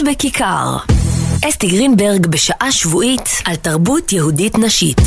מדברות בכיכר. אסתי גרינברג בשעה שבועית על תרבות יהודית נשית.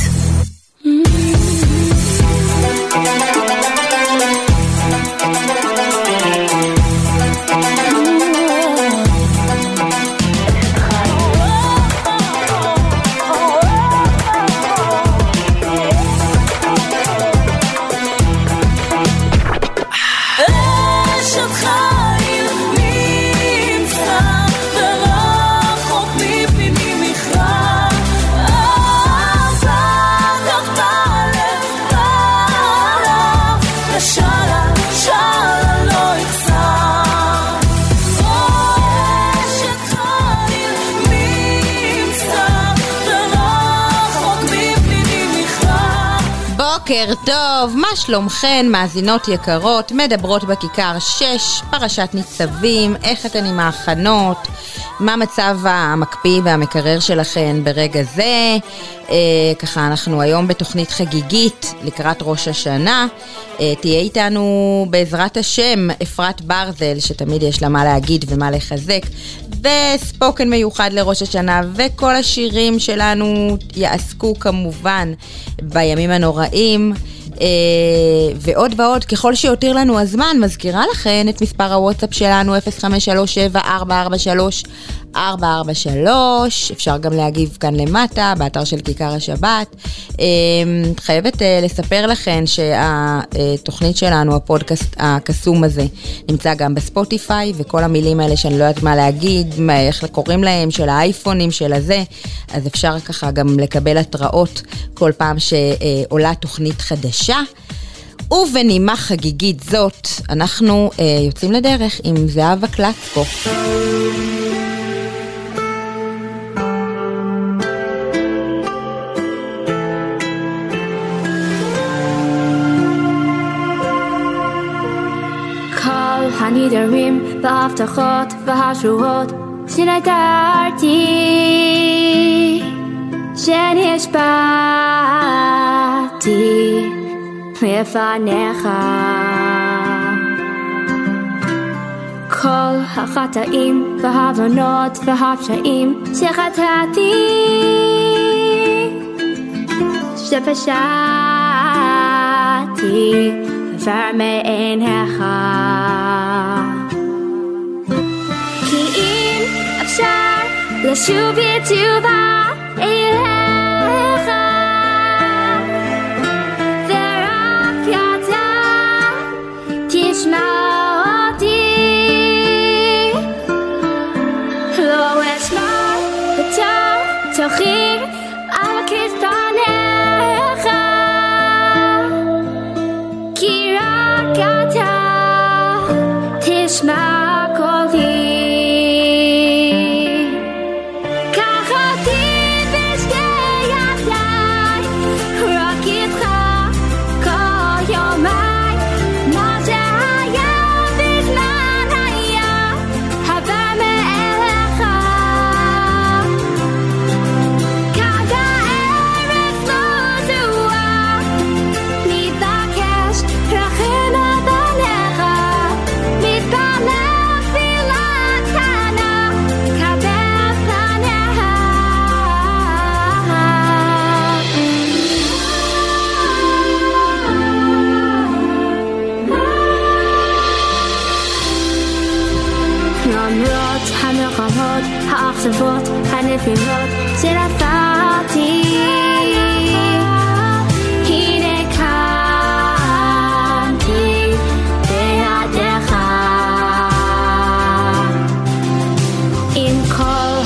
בוקר טוב, מה שלומכן, מאזינות יקרות, מדברות בכיכר 6, פרשת ניצבים, איך אתן עם ההכנות, מה מצב המקפיא והמקרר שלכן ברגע זה. אה, ככה, אנחנו היום בתוכנית חגיגית לקראת ראש השנה. אה, תהיה איתנו בעזרת השם אפרת ברזל, שתמיד יש לה מה להגיד ומה לחזק, וספוקן מיוחד לראש השנה, וכל השירים שלנו יעסקו כמובן בימים הנוראים. אה, ועוד ועוד, ככל שיותיר לנו הזמן, מזכירה לכן את מספר הוואטסאפ שלנו, 0537-443-443, אפשר גם להגיב כאן למטה, באתר של כיכר השבת. אה, חייבת אה, לספר לכן שהתוכנית שלנו, הפודקאסט הקסום הזה, נמצא גם בספוטיפיי, וכל המילים האלה שאני לא יודעת מה להגיד, איך קוראים להם, של האייפונים, של הזה, אז אפשר ככה גם לקבל התראות כל פעם שעולה תוכנית חדשה. ובנימה חגיגית זאת, אנחנו אה, יוצאים לדרך עם זהבה קלצקו. הנדרים וההבטחות והשורות שנדרתי שנשבעתי לפניך כל החטאים וההבנות והפשעים שחטאתי שפשעתי עבר מעיניך 下，了手别酒吧，哎呀哈。There are cats, teach my. امرات همه غمات ها اخصفات همه فیلات زرفتی هینه کمتی به این کار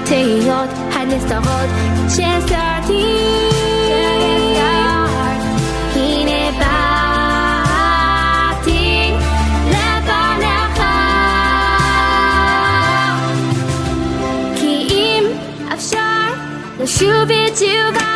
تهیات هنستاقات چه ساعتی ושוב בתשובה אליך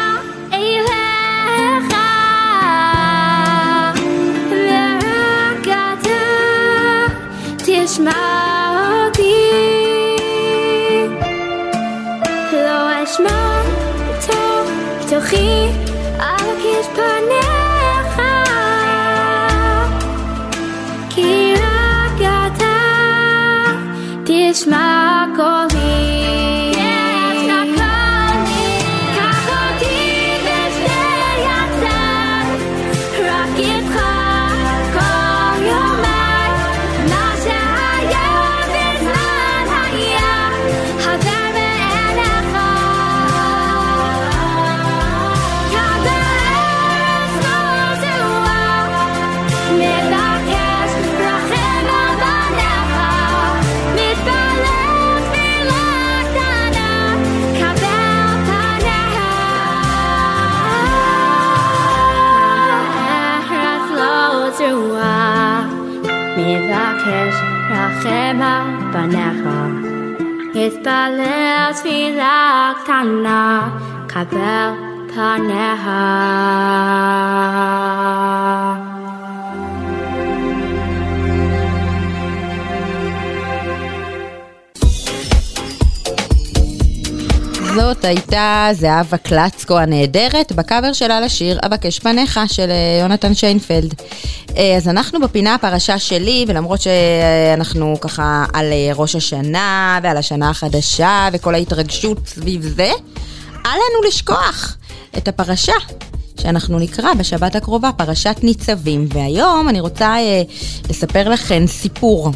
מתפלל תפילה קטנה, קבל פניך. זאת הייתה זהבה קלצקו הנהדרת בקאבר שלה לשיר "אבקש פניך" של אה, יונתן שיינפלד. אה, אז אנחנו בפינה הפרשה שלי, ולמרות שאנחנו ככה על אה, ראש השנה ועל השנה החדשה וכל ההתרגשות סביב זה, אל לנו לשכוח את הפרשה שאנחנו נקרא בשבת הקרובה, פרשת ניצבים. והיום אני רוצה אה, לספר לכם סיפור.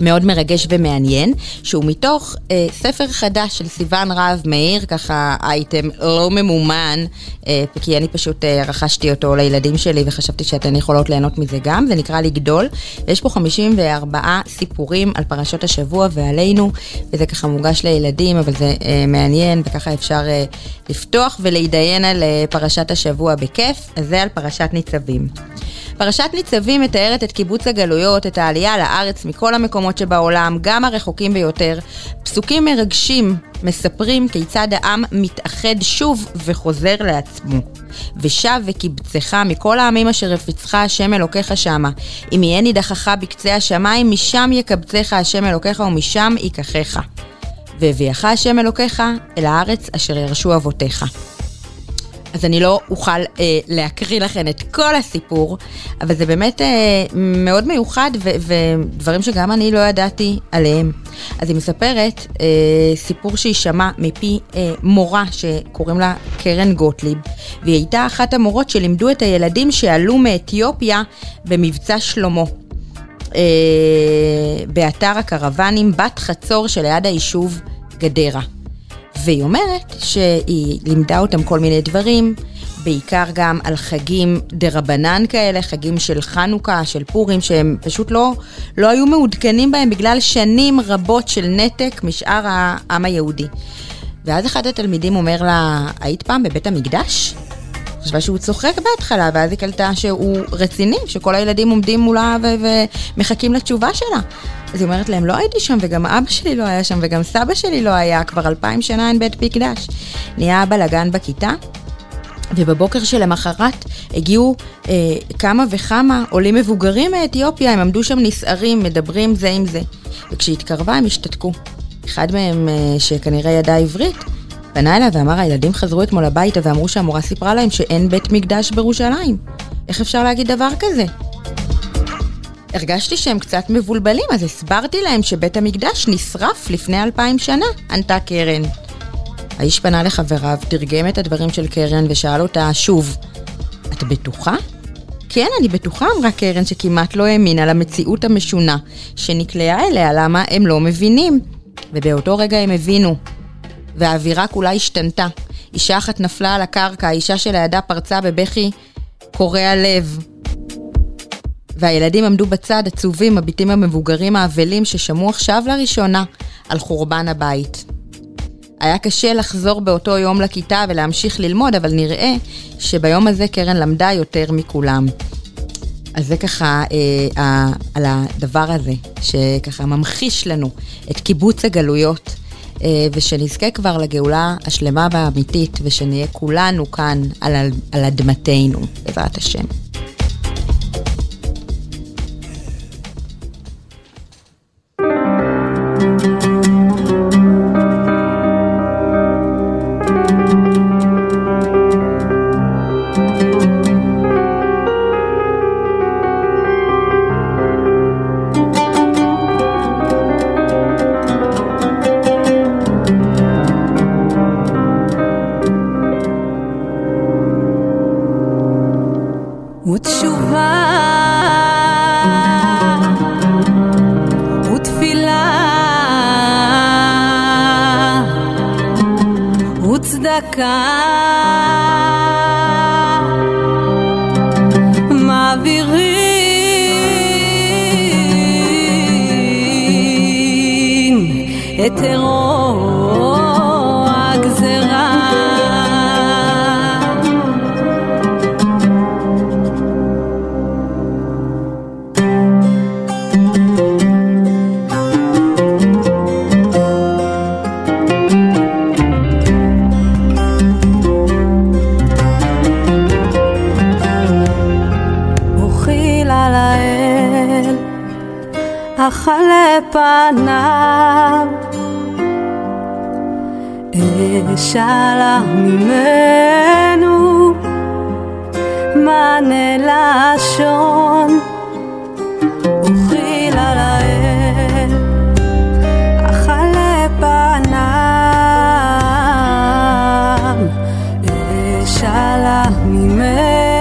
מאוד מרגש ומעניין, שהוא מתוך אה, ספר חדש של סיון רהב מאיר, ככה אייטם לא ממומן, אה, כי אני פשוט אה, רכשתי אותו לילדים שלי וחשבתי שאתן יכולות ליהנות מזה גם, זה נקרא לגדול, ויש פה 54 סיפורים על פרשות השבוע ועלינו, וזה ככה מוגש לילדים, אבל זה אה, מעניין, וככה אפשר אה, לפתוח ולהתדיין על אה, פרשת השבוע בכיף, אז זה על פרשת ניצבים. פרשת ניצבים מתארת את קיבוץ הגלויות, את העלייה לארץ מכל המקומות שבעולם, גם הרחוקים ביותר. פסוקים מרגשים מספרים כיצד העם מתאחד שוב וחוזר לעצמו. ושב וקיבצך מכל העמים אשר הפיצך השם אלוקיך שמה. אם יהיה נידחך בקצה השמיים, משם יקבצך השם אלוקיך ומשם ייקחך. והביאך השם אלוקיך אל הארץ אשר ירשו אבותיך. אז אני לא אוכל אה, להקריא לכם את כל הסיפור, אבל זה באמת אה, מאוד מיוחד ו- ודברים שגם אני לא ידעתי עליהם. אז היא מספרת אה, סיפור שהיא שמעה מפי אה, מורה שקוראים לה קרן גוטליב, והיא הייתה אחת המורות שלימדו את הילדים שעלו מאתיופיה במבצע שלמה. אה, באתר הקרוונים בת חצור שליד היישוב גדרה. והיא אומרת שהיא לימדה אותם כל מיני דברים, בעיקר גם על חגים דה רבנן כאלה, חגים של חנוכה, של פורים, שהם פשוט לא, לא היו מעודכנים בהם בגלל שנים רבות של נתק משאר העם היהודי. ואז אחד התלמידים אומר לה, היית פעם בבית המקדש? חשבה שהוא צוחק בהתחלה, ואז היא קלטה שהוא רציני, שכל הילדים עומדים מולה ו- ומחכים לתשובה שלה. אז היא אומרת להם, לא הייתי שם, וגם אבא שלי לא היה שם, וגם סבא שלי לא היה, כבר אלפיים שנה אין בית מקדש. נהיה בלאגן בכיתה, ובבוקר שלמחרת הגיעו אה, כמה וכמה עולים מבוגרים מאתיופיה, הם עמדו שם נסערים, מדברים זה עם זה. וכשהתקרבה הם השתתקו. אחד מהם, אה, שכנראה ידע עברית, פנה אליי ואמר, הילדים חזרו אתמול הביתה ואמרו שהמורה סיפרה להם שאין בית מקדש בירושלים. איך אפשר להגיד דבר כזה? הרגשתי שהם קצת מבולבלים, אז הסברתי להם שבית המקדש נשרף לפני אלפיים שנה, ענתה קרן. האיש פנה לחבריו, תרגם את הדברים של קרן ושאל אותה שוב, את בטוחה? כן, אני בטוחה, אמרה קרן שכמעט לא האמינה למציאות המשונה שנקלעה אליה, למה הם לא מבינים. ובאותו רגע הם הבינו, והאווירה כולה השתנתה. אישה אחת נפלה על הקרקע, האישה שלידה פרצה בבכי קורע לב. והילדים עמדו בצד, עצובים, מביטים המבוגרים האבלים ששמעו עכשיו לראשונה על חורבן הבית. היה קשה לחזור באותו יום לכיתה ולהמשיך ללמוד, אבל נראה שביום הזה קרן למדה יותר מכולם. אז זה ככה אה, אה, על הדבר הזה, שככה ממחיש לנו את קיבוץ הגלויות, ושנזכה כבר לגאולה השלמה והאמיתית, ושנהיה כולנו כאן על, על אדמתנו, בעזרת השם. אך אכלה פניו. אשאלה ממנו מענה לשון, אוכילה לאל, אכלה פניו. אשאלה ממנו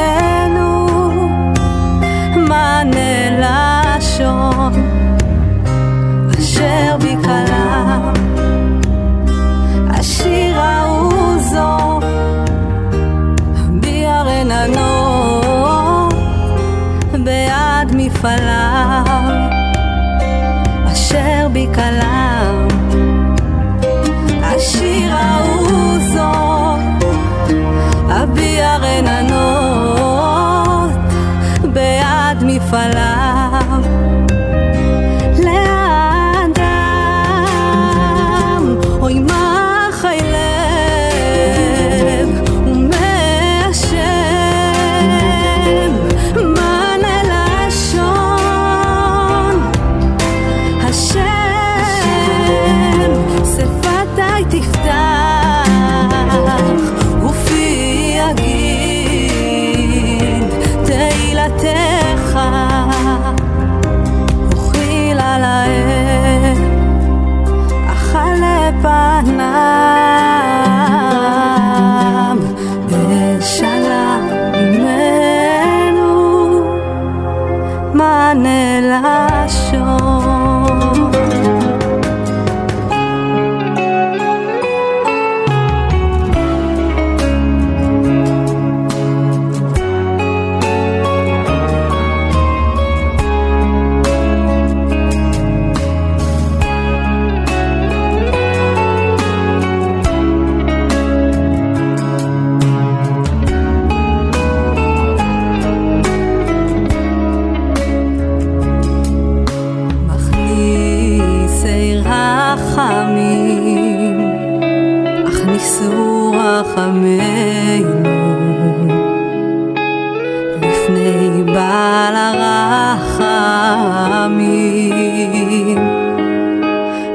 pala איסור רחמנו לפני בעל הרחמים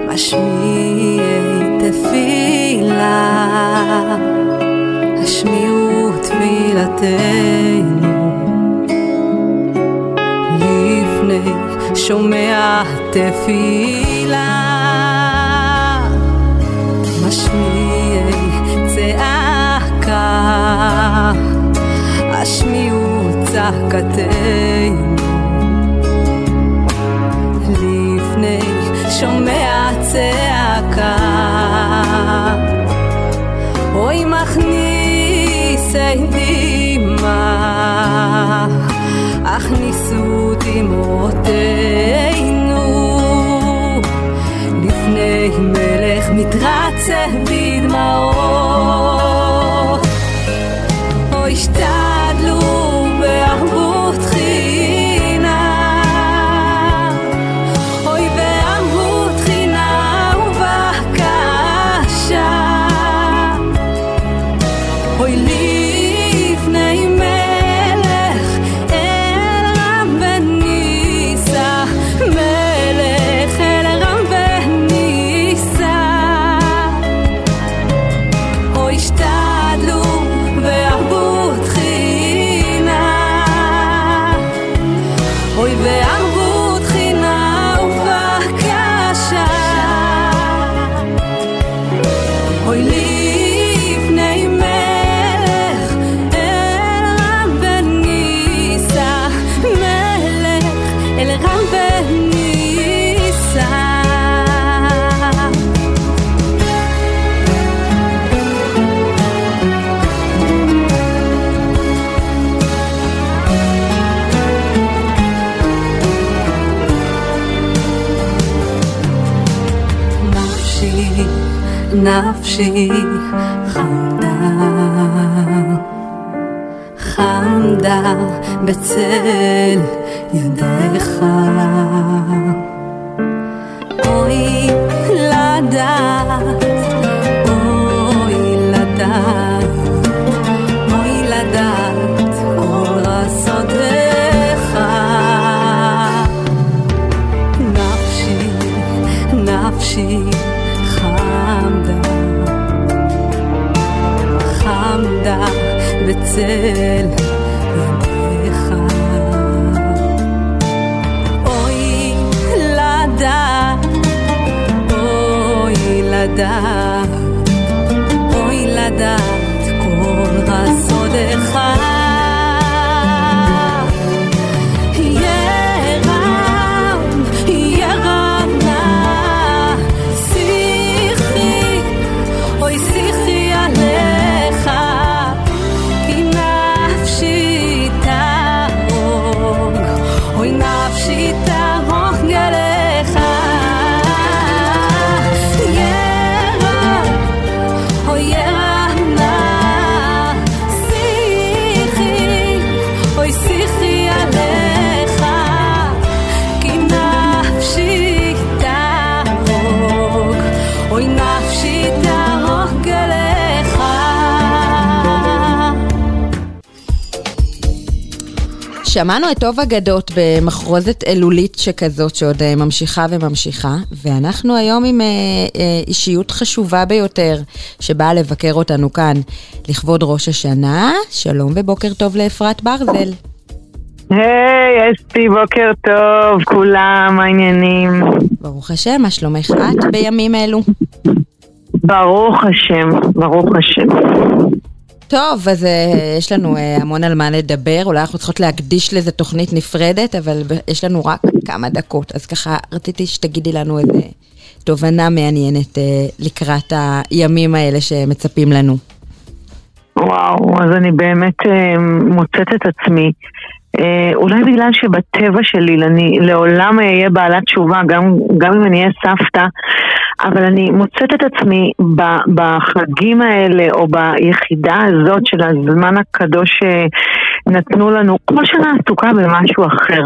משמיעי תפילה השמיעו תפילתנו. לפני שומע תפילה השמיעו צעקתנו. לפני שומע צעקה, אוי מכניס אימה, הכניסו דמעותינו. לפני מלך מתרצה בדמעות, אוי שתה נפשי חמדה, חמדה בצל ידיך. אוי לדעת, בצל ידיך. אוי לדעת, אוי לדעת, אוי לדעת כל רסודך. שמענו את טוב אגדות במחרוזת אלולית שכזאת שעוד אה, ממשיכה וממשיכה, ואנחנו היום עם אה, אה, אישיות חשובה ביותר שבאה לבקר אותנו כאן לכבוד ראש השנה. שלום ובוקר טוב לאפרת ברזל. היי, אסתי, בוקר טוב, כולם, מה העניינים? ברוך השם, מה שלומך את בימים אלו? ברוך השם, ברוך השם. טוב, אז uh, יש לנו uh, המון על מה לדבר, אולי אנחנו צריכות להקדיש לזה תוכנית נפרדת, אבל יש לנו רק כמה דקות, אז ככה רציתי שתגידי לנו איזה תובנה מעניינת uh, לקראת הימים האלה שמצפים לנו. וואו, אז אני באמת מוצאת את עצמי. אולי בגלל שבטבע שלי אני לעולם אהיה בעלת תשובה, גם, גם אם אני אהיה סבתא, אבל אני מוצאת את עצמי בחגים האלה, או ביחידה הזאת של הזמן הקדוש שנתנו לנו, כל שנה עסוקה במשהו אחר.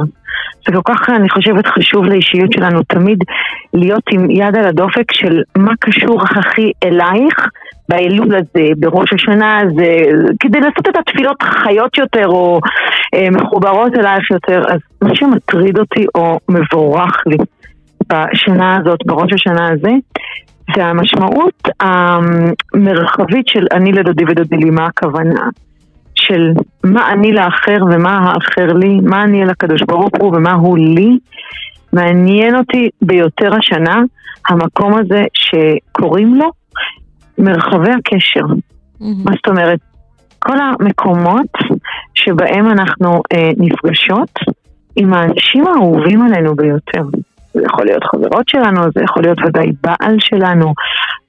זה כל כך, אני חושבת, חשוב לאישיות שלנו תמיד להיות עם יד על הדופק של מה קשור הכי אלייך באלול הזה, בראש השנה הזה, כדי לעשות את התפילות חיות יותר או אה, מחוברות אלייך יותר. אז מה שמטריד אותי או מבורך לי בשנה הזאת, בראש השנה הזה, זה המשמעות המרחבית של אני לדודי ודודי לי, מה הכוונה? של מה אני לאחר ומה האחר לי, מה אני אל הקדוש ברוך הוא ומה הוא לי. מעניין אותי ביותר השנה המקום הזה שקוראים לו מרחבי הקשר. Mm-hmm. מה זאת אומרת? כל המקומות שבהם אנחנו אה, נפגשות עם האנשים האהובים עלינו ביותר. זה יכול להיות חברות שלנו, זה יכול להיות ודאי בעל שלנו,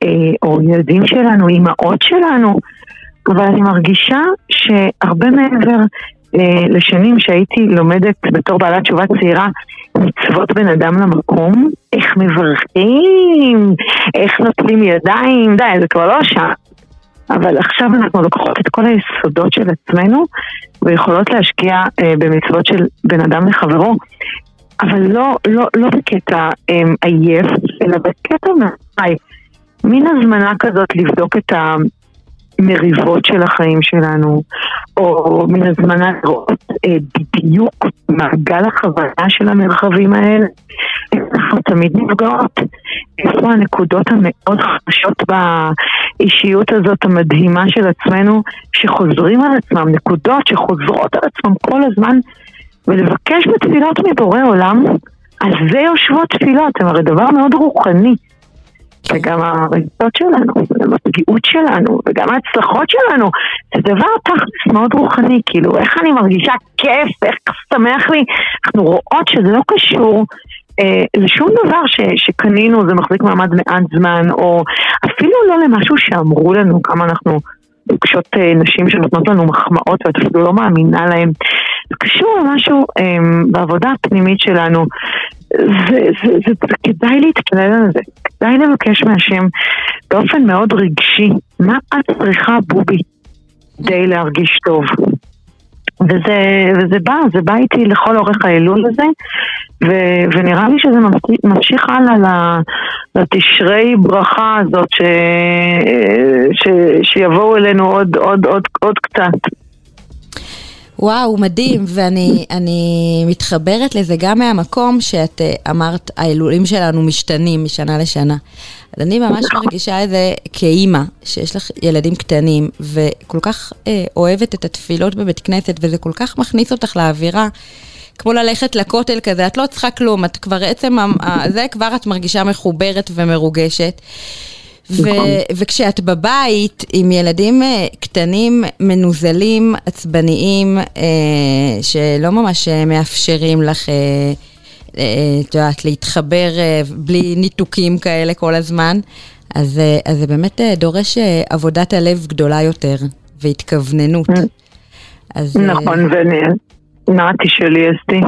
אה, או ילדים שלנו, אימהות שלנו, אבל אני מרגישה שהרבה מעבר אה, לשנים שהייתי לומדת בתור בעלת תשובה צעירה, מצוות בין אדם למקום, איך מברכים, איך נוטלים ידיים, די, זה כבר לא שם. אבל עכשיו אנחנו לוקחות את כל היסודות של עצמנו ויכולות להשקיע אה, במצוות של בין אדם לחברו, אבל לא, לא, לא בקטע אמ, עייף, אלא בקטע מהי. מין הזמנה כזאת לבדוק את מריבות של החיים שלנו, או מן הזמנה לראות אה, בדיוק מעגל החוויה של המרחבים האלה. אנחנו תמיד נפגעות. איפה הנקודות המאוד חדשות באישיות הזאת המדהימה של עצמנו, שחוזרים על עצמם, נקודות שחוזרות על עצמם כל הזמן, ולבקש בתפילות מבורא עולם, על זה יושבות תפילות, הן הרי דבר מאוד רוחני. וגם הרגישות שלנו, וגם הפגיעות שלנו, וגם ההצלחות שלנו, זה דבר תכלס מאוד רוחני, כאילו, איך אני מרגישה כיף, איך שמח לי, אנחנו רואות שזה לא קשור אה, לשום דבר ש, שקנינו, זה מחזיק מעמד מעט זמן, או אפילו לא למשהו שאמרו לנו, כמה אנחנו פוגשות אה, נשים שנותנות לנו מחמאות ואת אפילו לא מאמינה להן. זה קשור למשהו אה, בעבודה הפנימית שלנו. זה, זה, זה, זה כדאי להתפלל על זה, כדאי לבקש מהשם באופן מאוד רגשי, מה את צריכה בובי כדי להרגיש טוב. וזה, וזה בא, זה בא איתי לכל אורך האלול הזה, ו, ונראה לי שזה ממשיך הלאה לתשרי ברכה הזאת ש, ש, שיבואו אלינו עוד, עוד, עוד, עוד קצת. וואו, מדהים, ואני מתחברת לזה גם מהמקום שאת אה, אמרת, האלולים שלנו משתנים משנה לשנה. אז אני ממש נכון. מרגישה את זה כאימא, שיש לך ילדים קטנים, וכל כך אה, אוהבת את התפילות בבית כנסת, וזה כל כך מכניס אותך לאווירה. כמו ללכת לכותל כזה, את לא צריכה כלום, את כבר עצם, זה כבר את מרגישה מחוברת ומרוגשת. ו- נכון. וכשאת בבית עם ילדים אה, קטנים, מנוזלים, עצבניים, אה, שלא ממש אה, מאפשרים לך, את יודעת, להתחבר בלי ניתוקים כאלה כל הזמן, אז, אז זה באמת דורש עבודת הלב גדולה יותר והתכווננות. אז, נכון, ונעתי שלי אסתי.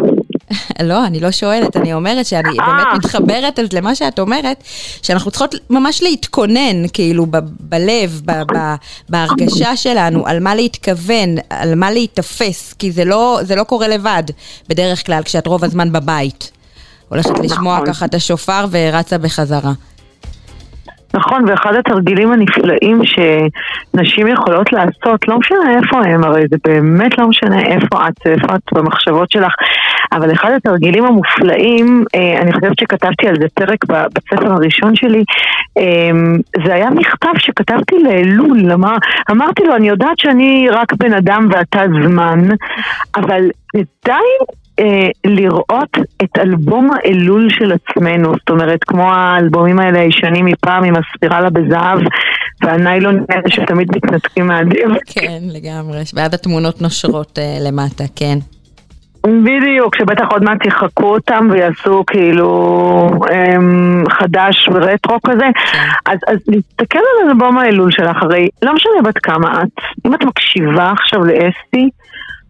לא, אני לא שואלת, אני אומרת שאני באמת אה. מתחברת אז למה שאת אומרת, שאנחנו צריכות ממש להתכונן, כאילו, ב- בלב, ב- ב- בהרגשה שלנו, על מה להתכוון, על מה להיתפס, כי זה לא, זה לא קורה לבד, בדרך כלל, כשאת רוב הזמן בבית. הולכת לשמוע נכון. ככה את השופר ורצה בחזרה. נכון, ואחד התרגילים הנפלאים שנשים יכולות לעשות, לא משנה איפה הם, הרי זה באמת לא משנה איפה את, איפה את במחשבות שלך, אבל אחד התרגילים המופלאים, אה, אני חושבת שכתבתי על זה פרק בספר הראשון שלי, אמ, זה היה מכתב שכתבתי לאלול, אמר, אמרתי לו, אני יודעת שאני רק בן אדם ואתה זמן, אבל כדאי אה, לראות את אלבום האלול של עצמנו, זאת אומרת, כמו האלבומים האלה הישנים מפעם עם הספירלה בזהב והניילון האלה שתמיד מתנתקים מהדיב. כן, לגמרי, ועד התמונות נושרות אה, למטה, כן. בדיוק, שבטח עוד מעט יחקו אותם ויעשו כאילו אמ, חדש ורטרו כזה. כן. אז, אז להסתכל על אלבום האלול שלך, הרי לא משנה בת כמה את, אם את מקשיבה עכשיו לאסתי,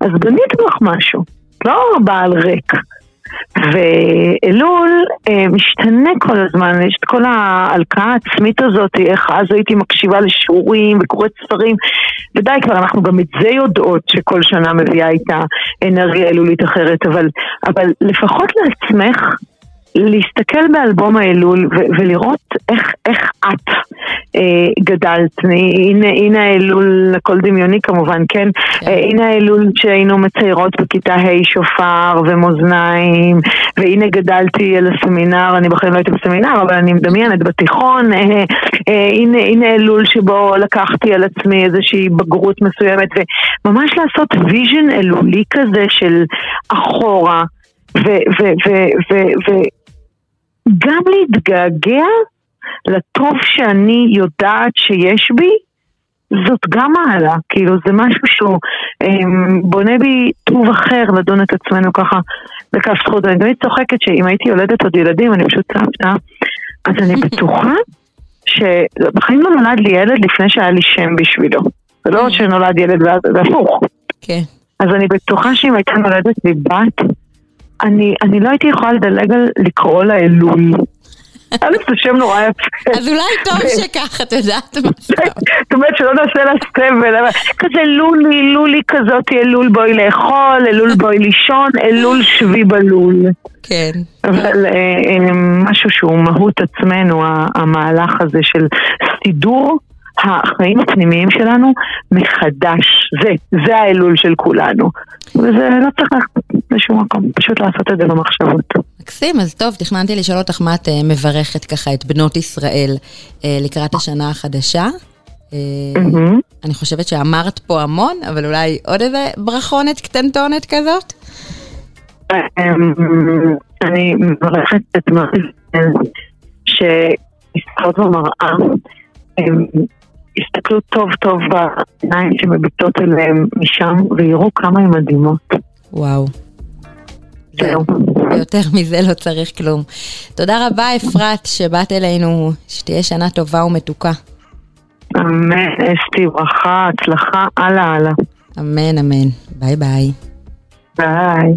אז בנית לך משהו. לא בעל ריק. ואלול אה, משתנה כל הזמן, יש את כל ההלקאה העצמית הזאת, איך אז הייתי מקשיבה לשיעורים וקוראת ספרים, ודי כבר, אנחנו גם את זה יודעות שכל שנה מביאה איתה אנרגיה אלולית אחרת, אבל, אבל לפחות לעצמך להסתכל באלבום האלול ו- ולראות איך, איך את אה, גדלת. הנה, הנה האלול, הכל דמיוני כמובן, כן? כן. אה, הנה האלול שהיינו מציירות בכיתה ה' שופר ומאזניים, והנה גדלתי על הסמינר, אני בכלל לא הייתי בסמינר, אבל אני מדמיינת בתיכון. אה, אה, הנה, הנה אלול שבו לקחתי על עצמי איזושהי בגרות מסוימת, וממש לעשות vision אלולי כזה של אחורה. גם להתגעגע לטוב שאני יודעת שיש בי, זאת גם מעלה, כאילו זה משהו שהוא אה, בונה בי טוב אחר לדון את עצמנו ככה בכף זכות. אני תמיד צוחקת שאם הייתי יולדת עוד ילדים, אני פשוט סבתא, אז אני בטוחה שבחיים לא נולד לי ילד לפני שהיה לי שם בשבילו. זה לא שנולד ילד ואז זה הפוך. כן. אז אני בטוחה שאם הייתה נולדת לי בת, אני, אני לא הייתי יכולה לדלג על לקרוא לה אלול. א', זה שם נורא יפה. אז אולי טוב שכך, את יודעת מה זאת אומרת שלא נעשה לה סבל, כזה לולי, לולי כזאת, אלול בואי לאכול, אלול בואי לישון, אלול שבי בלול. כן. אבל אה, אה, משהו שהוא מהות עצמנו, המהלך הזה של סידור החיים הפנימיים שלנו מחדש. זה, זה האלול של כולנו. וזה לא צריך ללכת לשום מקום, פשוט לעשות את זה במחשבות. מקסים, אז טוב, תכננתי לשאול אותך מה את אה, מברכת ככה את בנות ישראל אה, לקראת השנה החדשה. אה. אני חושבת שאמרת פה המון, אבל אולי עוד איזה ברכונת קטנטונת כזאת? אמ, אני מברכת את מריל שמסתכלות במראה, יסתכלו טוב טוב בעיניים שמביטות אליהם משם ויראו כמה הן מדהימות. וואו. זהו. ויותר מזה לא צריך כלום. תודה רבה אפרת שבאת אלינו, שתהיה שנה טובה ומתוקה. אמן, אסתי, ברכה, הצלחה, הלאה הלאה. אמן אמן. ביי ביי. ביי.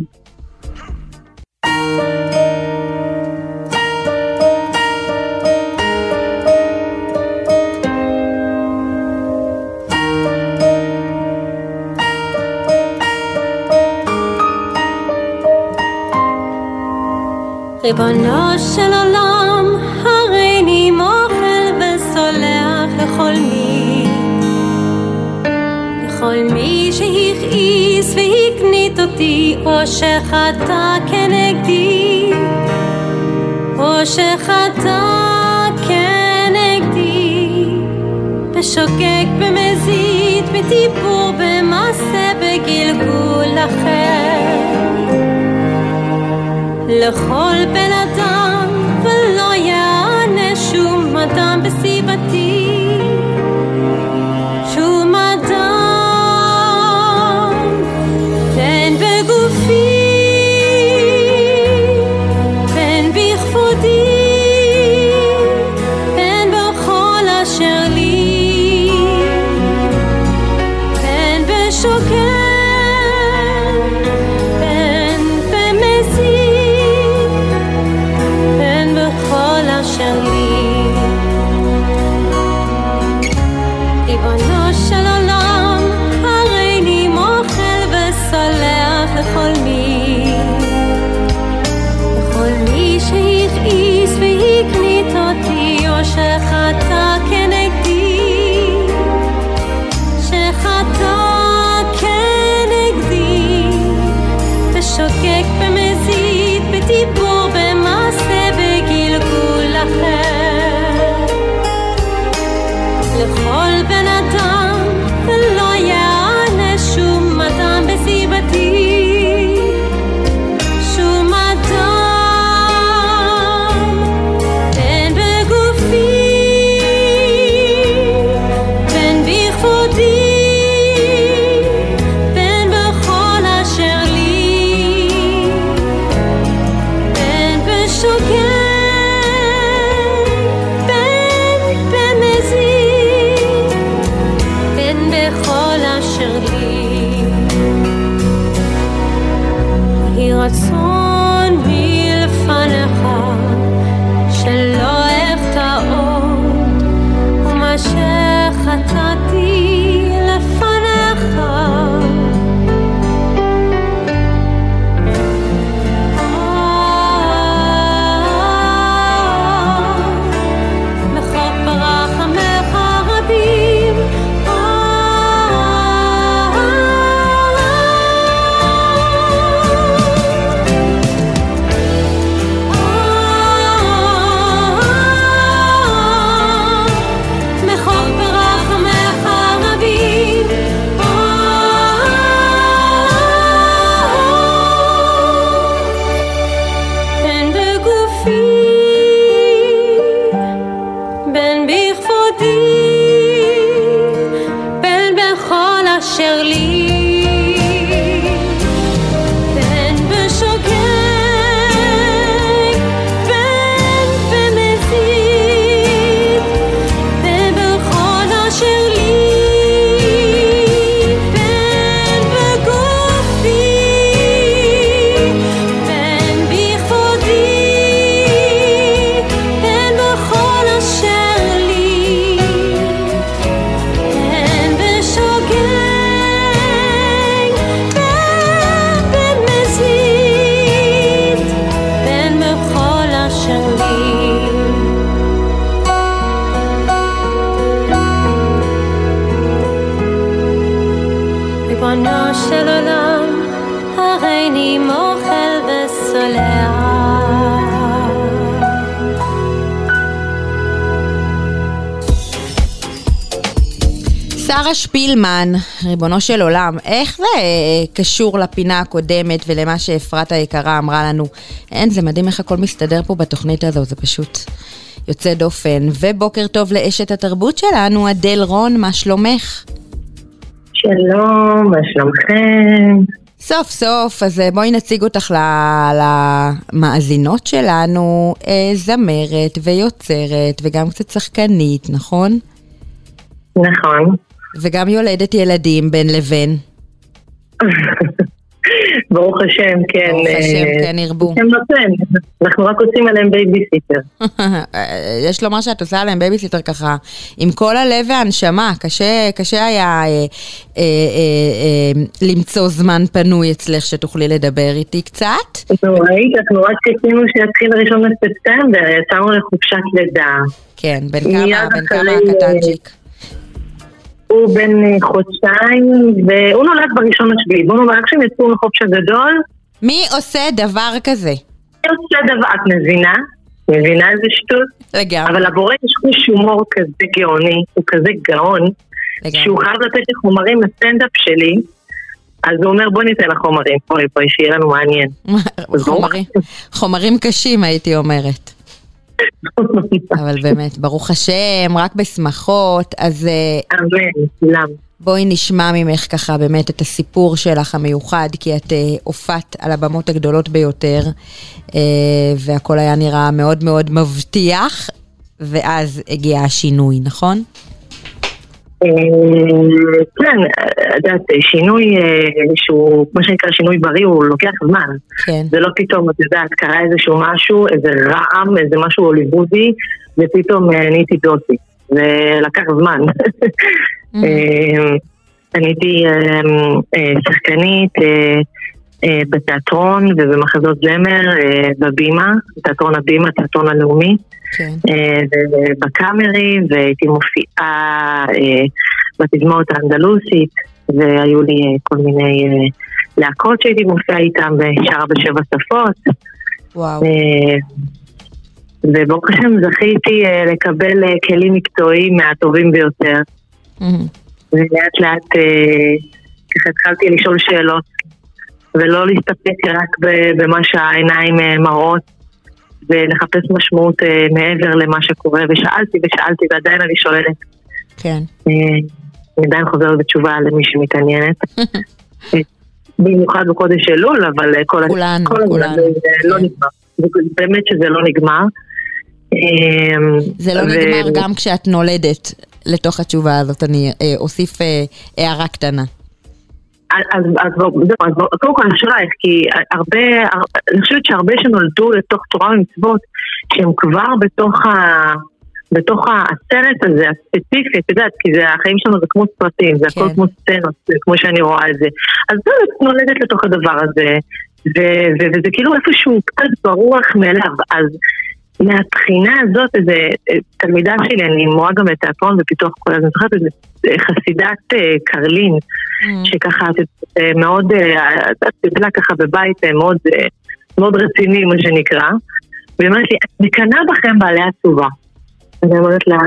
ריבונו של עולם, הריני מוחל וסולח לכל מי, לכל מי שהכעיס והקנית אותי, או שחטא כנגדי, או שחטא כנגדי, בשוגג במזיד, בדיבור, במעשה, בגלגול אחר. לכל בן אדם ולא יענה שום אדם בסיבתי ריבונו של עולם, הריני מוחל וסולח. שרה שפילמן, ריבונו של עולם, איך זה אה, קשור לפינה הקודמת ולמה שאפרת היקרה אמרה לנו? אין, זה מדהים איך הכל מסתדר פה בתוכנית הזו, זה פשוט יוצא דופן. ובוקר טוב לאשת התרבות שלנו, אדל רון, מה שלומך? שלום, מה שלומכם? סוף סוף, אז אה, בואי נציג אותך למאזינות שלנו, אה, זמרת ויוצרת וגם קצת שחקנית, נכון? נכון. וגם יולדת ילדים בין לבין. ברוך השם, כן. ברוך השם, כן ירבו. השם נותן, אנחנו רק עושים עליהם בייביסיטר. יש לומר שאת עושה עליהם בייביסיטר ככה, עם כל הלב והנשמה, קשה, קשה היה אה, אה, אה, אה, למצוא זמן פנוי אצלך שתוכלי לדבר איתי קצת. נו, ראית, אנחנו רק חיכינו שיתחיל ראשון לספטמבר, יצאנו לחופשת לידה. כן, בן כמה, בן כמה הקטנצ'יק? הוא בן אה, חודשיים, והוא נולד בראשון השביעי. בוא נאמר, כשהם יצאו לחופש הגדול... מי עושה דבר כזה? מי עושה דבר, את מבינה? מבינה איזה שטות? לגמרי. אבל לבורא יש חוש הומור כזה גאוני, הוא כזה גאון, לגמרי. שהוא חייב לתת לי חומרים לסטנדאפ שלי, אז הוא אומר בוא ניתן לך חומרים, בואי בואי שיהיה לנו מעניין. חומרים, חומרים קשים הייתי אומרת. אבל באמת, ברוך השם, רק בשמחות, אז אה, אמן, כולם. בואי נשמע ממך ככה באמת את הסיפור שלך המיוחד, כי את אה, הופעת על הבמות הגדולות ביותר, אה, והכל היה נראה מאוד מאוד מבטיח, ואז הגיע השינוי, נכון? כן, את יודעת, שינוי אה, שהוא, כמו שנקרא שינוי בריא, הוא לוקח זמן. כן. זה לא פתאום, את יודעת, קרה איזשהו משהו, איזה רעם, איזה משהו הוליוודי, ופתאום אה, נהייתי דוסי. זה לקח זמן. אה, אני הייתי אה, אה, שחקנית בתיאטרון ובמחזות זמר, בבימה, תיאטרון הבימה, תיאטרון הלאומי. כן. אה, ובקאמרי, והייתי מופיעה אה, בתזמורת האנדלוסית, והיו לי אה, כל מיני להקות שהייתי מופיעה איתם, ושרה בשבע שפות. וואו. וברוך השם זכיתי לקבל כלים מקצועיים מהטובים ביותר. ולאט לאט ככה התחלתי לשאול שאלות, ולא להסתפק רק במה שהעיניים מראות, ולחפש משמעות אה, מעבר למה שקורה, ושאלתי ושאלתי ועדיין אני שואלת. כן. אה, אני עדיין חוזרת בתשובה למי שמתעניינת. אה, במיוחד בחודש אלול, אבל אה, כל הזמן לא כן. נגמר. באמת שזה לא נגמר. אה, זה לא נגמר גם כשאת נולדת לתוך התשובה הזאת, אני אה, אוסיף אה, הערה קטנה. אז, אז, זהו, אז קודם כל אשרייך, כי הרבה, אני חושבת שהרבה שנולדו לתוך תורה ומצוות, שהם כבר בתוך, ה, בתוך הסרט הזה, הספציפי, את יודעת, כי זה, החיים שלנו זה כמו סרטים, זה הכל כן. כמו סצנות, כמו שאני רואה את זה. אז זהו, את נולדת לתוך הדבר הזה, ו, ו, וזה כאילו איפשהו קצת ברוח מאליו, אז מהבחינה הזאת, איזה אה, תלמידה שלי, אני מורה גם לתיאטרון ופיתוח כל הזמן, זוכרת איזה אה, חסידת אה, קרלין, שככה יודעת, אה, מאוד, את גדלה ככה בבית מאוד, מאוד רציני, מה שנקרא, והיא אומרת לי, את מקנאה בכם בעלי. אז אני אומרת לה,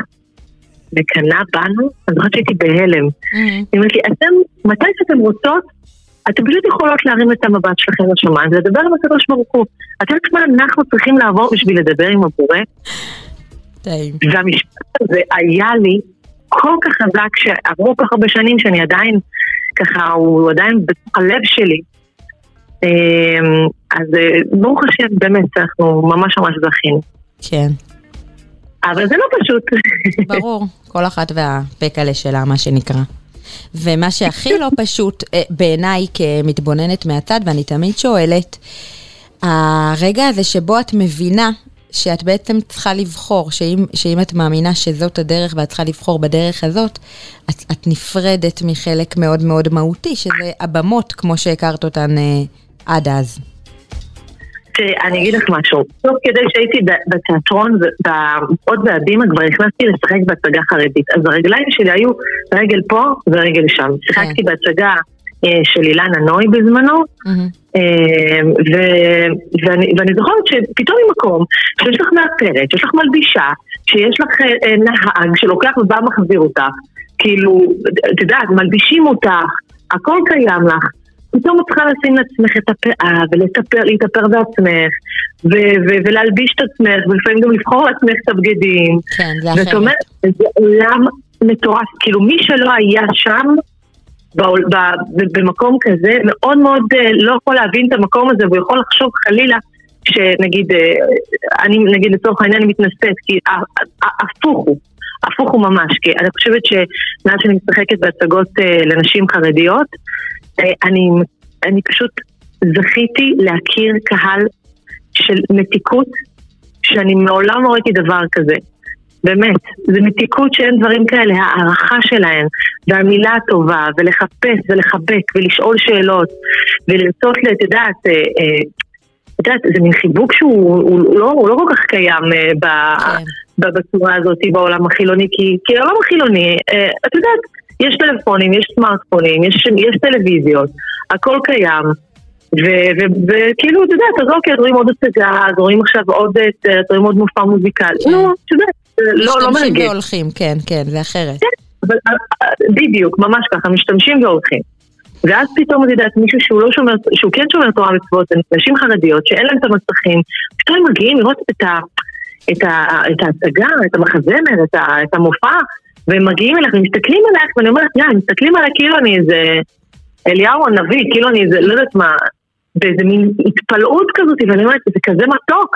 מקנאה בנו? אני זוכרת שהייתי בהלם. מהמם. היא אומרת לי, אתם, מתי שאתם רוצות, אתם פשוט יכולות להרים את המבט שלכם לשמיים ולדבר עם הקדוש ברוך הוא. את יודעת מה אנחנו צריכים לעבור בשביל לדבר עם הבורא? והמשפט הזה היה לי כל כך חזק, שעברו כל כך הרבה שנים שאני עדיין, ככה, הוא עדיין בתוך הלב שלי. אמ, אז אה, ברוך השם, באמת, אנחנו ממש ממש זכינו. כן, אבל זה לא פשוט. ברור. כל אחת והפקלה שלה, מה שנקרא. ומה שהכי לא פשוט אה, בעיניי כמתבוננת מהצד, ואני תמיד שואלת, הרגע הזה שבו את מבינה שאת בעצם צריכה לבחור, שאם, שאם את מאמינה שזאת הדרך ואת צריכה לבחור בדרך הזאת, את, את נפרדת מחלק מאוד מאוד מהותי, שזה הבמות כמו שהכרת אותן אה, עד אז. תראי, אני אגיד לך משהו. תוך כדי שהייתי בתיאטרון, עוד בהבימה, כבר נכנסתי לשחק בהצגה חרדית. אז הרגליים שלי היו רגל פה ורגל שם. שיחקתי בהצגה של אילנה נוי בזמנו, ואני, ואני זוכרת שפתאום ממקום שיש לך מאפרת, שיש לך מלבישה, שיש לך נהג שלוקח ובא מחזיר אותך, כאילו, את יודעת, מלבישים אותך, הכל קיים לך. פתאום את צריכה לשים לעצמך את הפאה ולהתאפר בעצמך ו- ו- ולהלביש את עצמך ולפעמים גם לבחור לעצמך את הבגדים. כן, זה אחרת. זאת אומרת, זה עולם מטורף. כאילו מי שלא היה שם בעול, ב, במקום כזה מאוד מאוד אה, לא יכול להבין את המקום הזה והוא יכול לחשוב חלילה שנגיד, אה, אני נגיד לצורך העניין מתנשאת, כי הפוך הוא. הפוך הוא ממש, כי אני חושבת שמאז שאני משחקת בהצגות אה, לנשים חרדיות, אני, אני פשוט זכיתי להכיר קהל של מתיקות, שאני מעולם לא ראיתי דבר כזה. באמת, זה מתיקות שאין דברים כאלה, הערכה שלהם, והמילה הטובה, ולחפש ולחבק ולשאול שאלות, ולרצות, את יודעת, אה, אה, את יודעת, זה מין חיבוק שהוא הוא, הוא לא, הוא לא כל כך קיים ב, כן. בצורה הזאת בעולם החילוני, כי, כי העולם החילוני, את יודעת, יש טלפונים, יש סמארטפונים, יש, יש טלוויזיות, הכל קיים. וכאילו, אתה יודע, אז אוקיי, רואים עוד הצגה, אז רואים עכשיו עוד סרט, רואים עוד מופע מוזיקלי. כן. נו, אתה יודע, לא, לא מרגש. משתמשים והולכים, כן, כן, זה אחרת. כן, אבל אה, בדיוק, ממש ככה, משתמשים והולכים. ואז פתאום, את יודעת, מישהו שהוא לא שומר, שהוא כן שומר תורה מצוות, נשים חרדיות שאין להם את המסכים, פתאום הם מגיעים לראות את, ה, את, ה, את ההצגה, את המחזמר, את, ה, את המופע, והם מגיעים אליך ומסתכלים עליך, ואני אומרת, יא, מסתכלים עליי כאילו אני איזה אליהו הנביא, כאילו אני איזה, לא יודעת מה, באיזה מין התפלאות כזאת, ואני אומרת, זה כזה מתוק.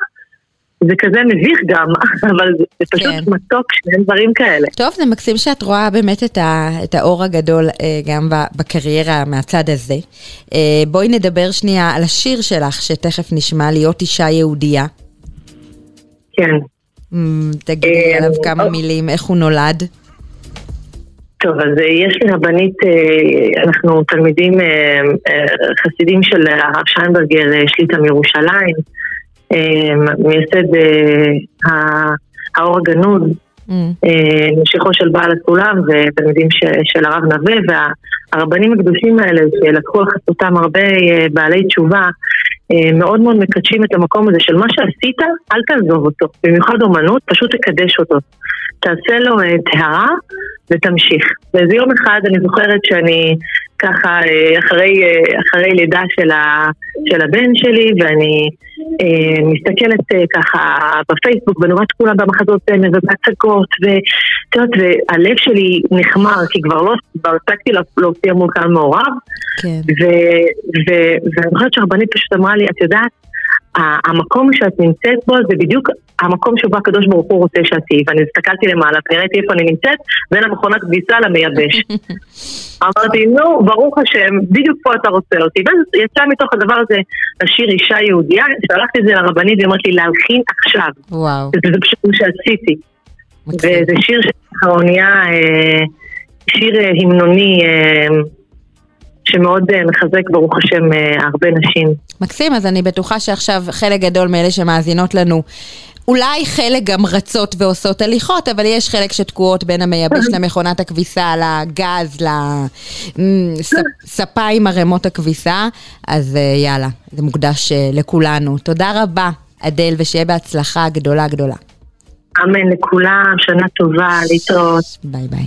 זה כזה מביך גם, אבל זה פשוט כן. מתוק שאין דברים כאלה. טוב, זה מקסים שאת רואה באמת את, ה, את האור הגדול אה, גם בקריירה מהצד הזה. אה, בואי נדבר שנייה על השיר שלך, שתכף נשמע, להיות אישה יהודייה. כן. תגידי עליו כמה מילים, איך הוא נולד? טוב, אז אה, יש לי רבנית, אה, אנחנו תלמידים אה, חסידים של הרב שיינברגר שליטה מירושלים, מייסד האור הגנוז, mm. משיכו של בעל הסולם ותלמידים של הרב נווה והרבנים הקדושים האלה שלקחו על חסותם הרבה בעלי תשובה מאוד מאוד מקדשים את המקום הזה של מה שעשית, אל תעזוב אותו, במיוחד אומנות, פשוט תקדש אותו. תעשה לו טהרה ותמשיך. ואיזה יום אחד אני זוכרת שאני ככה אה, אחרי, אה, אחרי לידה של, ה, של הבן שלי ואני אה, מסתכלת אה, ככה בפייסבוק ואני רואה את כולם במחזות סמל ובהצגות ואת יודעת, והלב שלי נחמר כי כבר לא, כבר הפסקתי להופיע מול קהל מעורב כן. ואני זוכרת שהרבנית פשוט אמרה לי, את יודעת, המקום שאת נמצאת בו זה בדיוק המקום שבו הקדוש ברוך הוא רוצה שאת תהיי. ואני הסתכלתי למעלה, ואני ראיתי איפה אני נמצאת, בין המכונת כביסה למייבש. אמרתי, נו, ברוך השם, בדיוק פה אתה רוצה אותי. ואז יצא מתוך הדבר הזה השיר אישה יהודייה, שלחתי את זה לרבנית והיא אמרת לי להלחין עכשיו. וואו. וזה פשוט מה שעשיתי. וזה שיר שהאונייה, אה, שיר אה, המנוני. אה, שמאוד אה, מחזק, ברוך השם, אה, הרבה נשים. מקסים, אז אני בטוחה שעכשיו חלק גדול מאלה שמאזינות לנו אולי חלק גם רצות ועושות הליכות, אבל יש חלק שתקועות בין המייבש למכונת הכביסה, לגז, לספה עם ערימות הכביסה, אז אה, יאללה, זה מוקדש לכולנו. תודה רבה, אדל, ושיהיה בהצלחה גדולה גדולה. אמן לכולם, שנה טובה, להתראות. ביי ביי.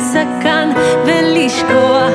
סכן ולשכוח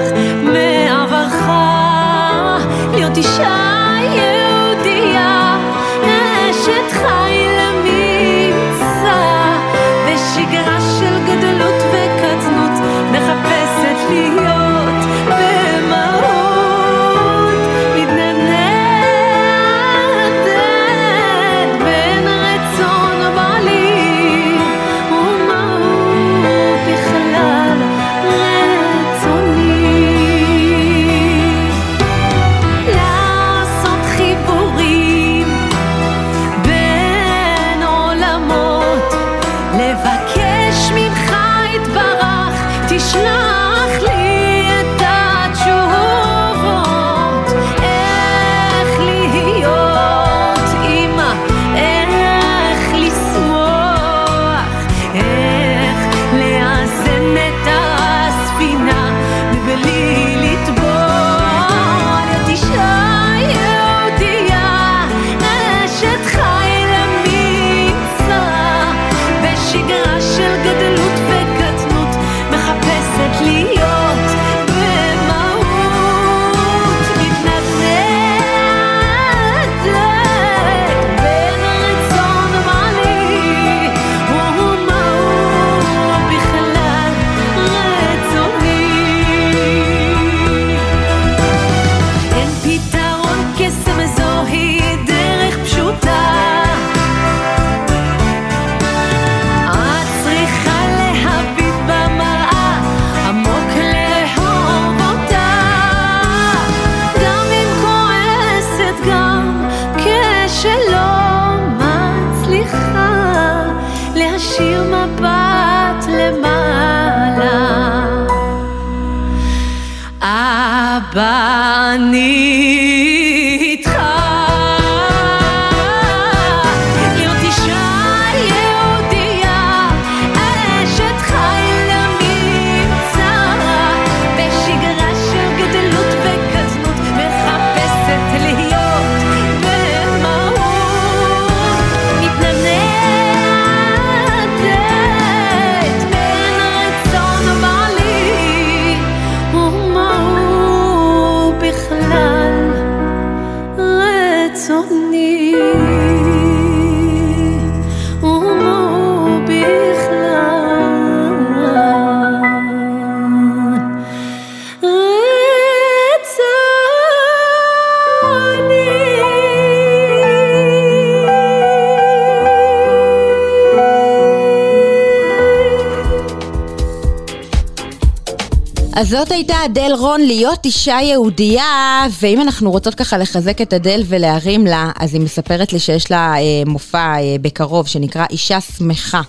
אז זאת הייתה אדל רון, להיות אישה יהודייה, ואם אנחנו רוצות ככה לחזק את אדל ולהרים לה, אז היא מספרת לי שיש לה אה, מופע אה, בקרוב שנקרא אישה שמחה.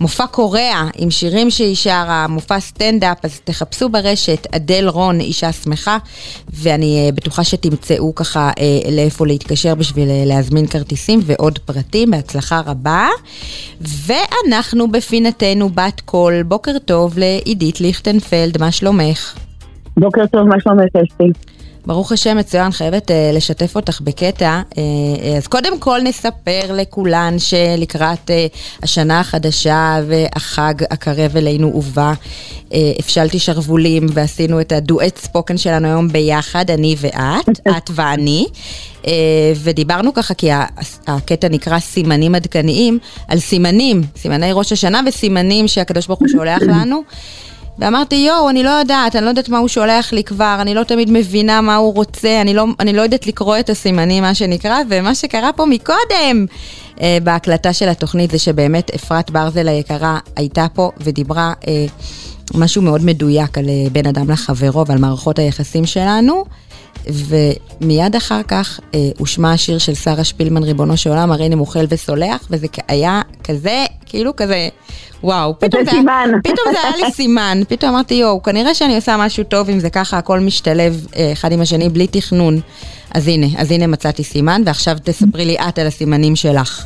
מופע קורע עם שירים שהיא שרה, מופע סטנדאפ, אז תחפשו ברשת אדל רון, אישה שמחה, ואני uh, בטוחה שתמצאו ככה uh, לאיפה להתקשר בשביל uh, להזמין כרטיסים ועוד פרטים, בהצלחה רבה. ואנחנו בפינתנו בת קול, בוקר טוב לעידית ליכטנפלד, מה שלומך? בוקר טוב, מה שלומך אסתי? ברוך השם, מצוין, חייבת uh, לשתף אותך בקטע. Uh, אז קודם כל נספר לכולן שלקראת uh, השנה החדשה והחג הקרב אלינו ובא, uh, הפשלתי שרוולים ועשינו את הדואט ספוקן שלנו היום ביחד, אני ואת, את ואני. Uh, ודיברנו ככה, כי הקטע נקרא סימנים עדכניים, על סימנים, סימני ראש השנה וסימנים שהקדוש ברוך הוא שולח לנו. ואמרתי, יואו, אני לא יודעת, אני לא יודעת מה הוא שולח לי כבר, אני לא תמיד מבינה מה הוא רוצה, אני לא, אני לא יודעת לקרוא את הסימנים, מה שנקרא, ומה שקרה פה מקודם אה, בהקלטה של התוכנית זה שבאמת אפרת ברזל היקרה הייתה פה ודיברה אה, משהו מאוד מדויק על אה, בין אדם לחברו ועל מערכות היחסים שלנו. ומיד אחר כך אה, הושמע השיר של שרה שפילמן, ריבונו של עולם, הרי אני מוכל וסולח, וזה היה כזה, כאילו כזה, וואו, פתאום זה, סימן. פתאום זה היה לי סימן, פתאום אמרתי, יואו, כנראה שאני עושה משהו טוב אם זה ככה, הכל משתלב אה, אחד עם השני בלי תכנון. אז הנה, אז הנה מצאתי סימן, ועכשיו תספרי לי את על הסימנים שלך.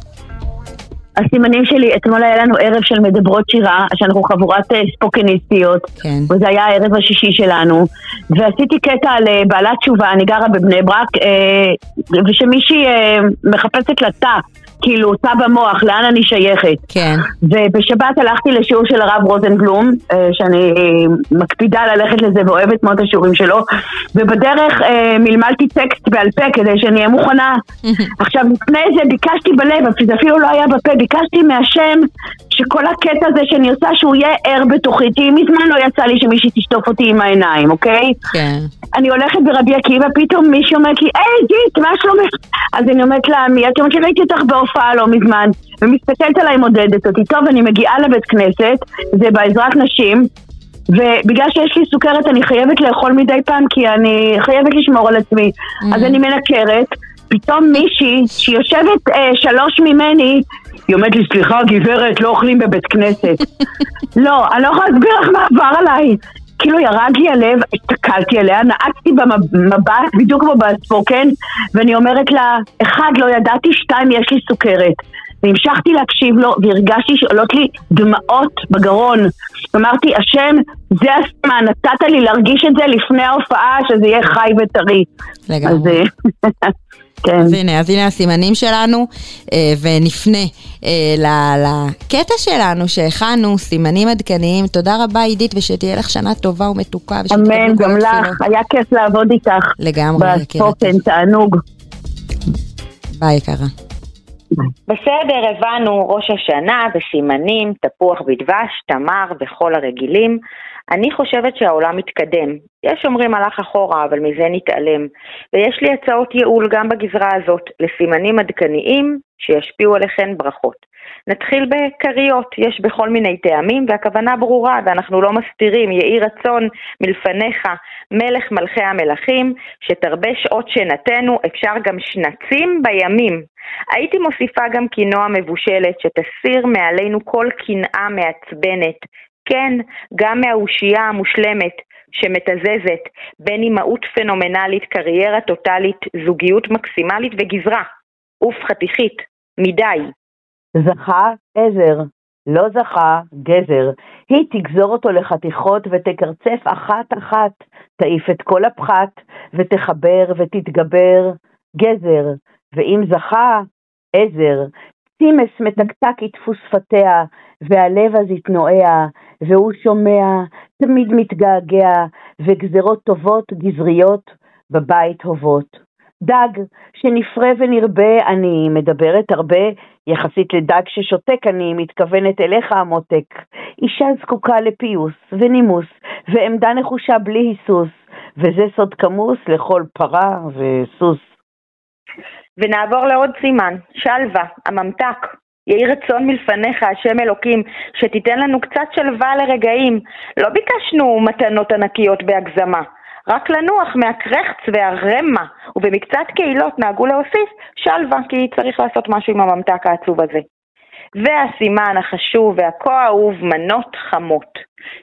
הסימנים שלי, אתמול היה לנו ערב של מדברות שירה, שאנחנו חבורת אה, ספוקניסטיות, כן. וזה היה הערב השישי שלנו, ועשיתי קטע על אה, בעלת תשובה, אני גרה בבני ברק, ושמישהי מחפשת לתא כאילו, תא במוח, לאן אני שייכת. כן. ובשבת הלכתי לשיעור של הרב רוזנבלום, אה, שאני אה, מקפידה ללכת לזה ואוהבת מאוד את השיעורים שלו, ובדרך אה, מלמלתי טקסט בעל פה כדי שאני אהיה מוכנה. עכשיו, לפני זה ביקשתי בלב, זה אפילו לא היה בפה, ביקשתי מהשם שכל הקטע הזה שאני עושה, שהוא יהיה ער בתוכי, כי מזמן לא יצא לי שמישהי תשטוף אותי עם העיניים, אוקיי? כן. אני הולכת ברבי עקיבא, פתאום מישהו אומר לי, היי, גיט, מה שלומך? אז אני אומרת לה, מי? את אומרת לי, ראיתי אותך בהופעה לא מזמן, ומסתכלת עליי, מודדת אותי. טוב, אני מגיעה לבית כנסת, זה בעזרת נשים, ובגלל שיש לי סוכרת אני חייבת לאכול מדי פעם, כי אני חייבת לשמור על עצמי. Mm-hmm. אז אני מנקרת, פתאום מישהי שיושבת אה, שלוש ממני, היא אומרת לי, סליחה גברת, לא אוכלים בבית כנסת. לא, אני לא יכולה להסביר לך מה עבר עליי. כאילו ירד לי הלב, הסתכלתי עליה, נעצתי במבט, בדיוק כמו בספוקן, ואני אומרת לה, אחד, לא ידעתי, שתיים, יש לי סוכרת. והמשכתי להקשיב לו, והרגשתי שעולות לי דמעות בגרון. אמרתי, השם, זה הסימן, נתת לי להרגיש את זה לפני ההופעה, שזה יהיה חי וטרי. לגמרי. אה, כן. אז הנה, אז הנה הסימנים שלנו, אה, ונפנה אה, לקטע שלנו שהכנו, סימנים עדכניים. תודה רבה עידית, ושתהיה לך שנה טובה ומתוקה. אמן, גם לך, היה כיף לעבוד איתך. לגמרי, בספוקן, תענוג. ביי יקרה. בסדר, הבנו ראש השנה וסימנים, תפוח בדבש, תמר וכל הרגילים. אני חושבת שהעולם מתקדם. יש אומרים הלך אחורה, אבל מזה נתעלם. ויש לי הצעות ייעול גם בגזרה הזאת, לסימנים עדכניים שישפיעו עליכן ברכות. נתחיל בכריות, יש בכל מיני טעמים, והכוונה ברורה, ואנחנו לא מסתירים, יהי רצון מלפניך, מלך מלכי המלכים, שתרבה שעות שנתנו, אפשר גם שנצים בימים. הייתי מוסיפה גם קינוע מבושלת, שתסיר מעלינו כל קנאה מעצבנת, כן, גם מהאושייה המושלמת שמתזזת בין אימהות פנומנלית, קריירה טוטאלית, זוגיות מקסימלית וגזרה. עוף חתיכית, מדי. זכה עזר, לא זכה גזר. היא תגזור אותו לחתיכות ותקרצף אחת-אחת, תעיף את כל הפחת, ותחבר ותתגבר גזר. ואם זכה, עזר. סימס מתקתק יתפו שפתיה, והלב אז יתנועע, והוא שומע, תמיד מתגעגע, וגזרות טובות גזריות בבית הובות. דג שנפרה ונרבה, אני מדברת הרבה, יחסית לדג ששותק אני מתכוונת אליך המותק. אישה זקוקה לפיוס ונימוס ועמדה נחושה בלי היסוס, וזה סוד כמוס לכל פרה וסוס. ונעבור לעוד סימן, שלווה, הממתק. יהי רצון מלפניך, השם אלוקים, שתיתן לנו קצת שלווה לרגעים. לא ביקשנו מתנות ענקיות בהגזמה. רק לנוח מהקרחץ והרמה, ובמקצת קהילות נהגו להוסיף שלווה, כי צריך לעשות משהו עם הממתק העצוב הזה. והסימן החשוב והכה אהוב, מנות חמות.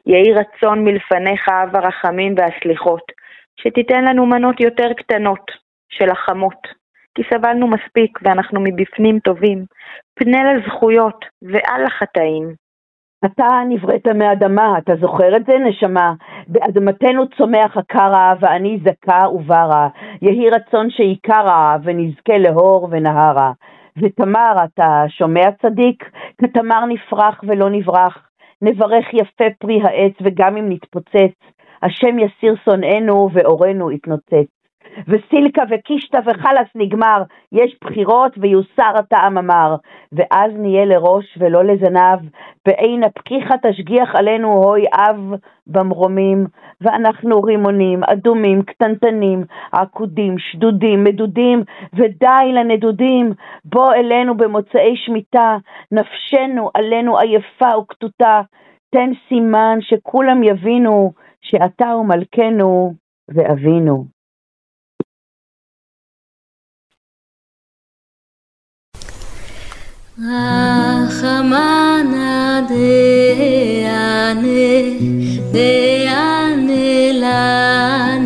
יהי רצון מלפניך אב הרחמים והסליחות, שתיתן לנו מנות יותר קטנות של החמות. כי סבלנו מספיק ואנחנו מבפנים טובים. פנה לזכויות ועל החטאים. אתה נבראת מאדמה, אתה זוכר את זה, נשמה? באדמתנו צומח הקרע, ואני זכה וברה. יהי רצון שעיקרה, ונזכה להור ונהרה. ותמר, אתה שומע צדיק? כתמר נפרח ולא נברח. נברך יפה פרי העץ, וגם אם נתפוצץ, השם יסיר שונאינו ואורנו יתנוצץ. וסילקה וקישטה וחלאס נגמר, יש בחירות ויוסר הטעם המר, ואז נהיה לראש ולא לזנב, בעין הפקיחה תשגיח עלינו הוי אב במרומים, ואנחנו רימונים, אדומים, קטנטנים, עקודים, שדודים, מדודים, ודי לנדודים, בוא אלינו במוצאי שמיטה, נפשנו עלינו עייפה וכתותה, תן סימן שכולם יבינו שאתה הוא מלכנו ואבינו. Ahamana de ane de ane la.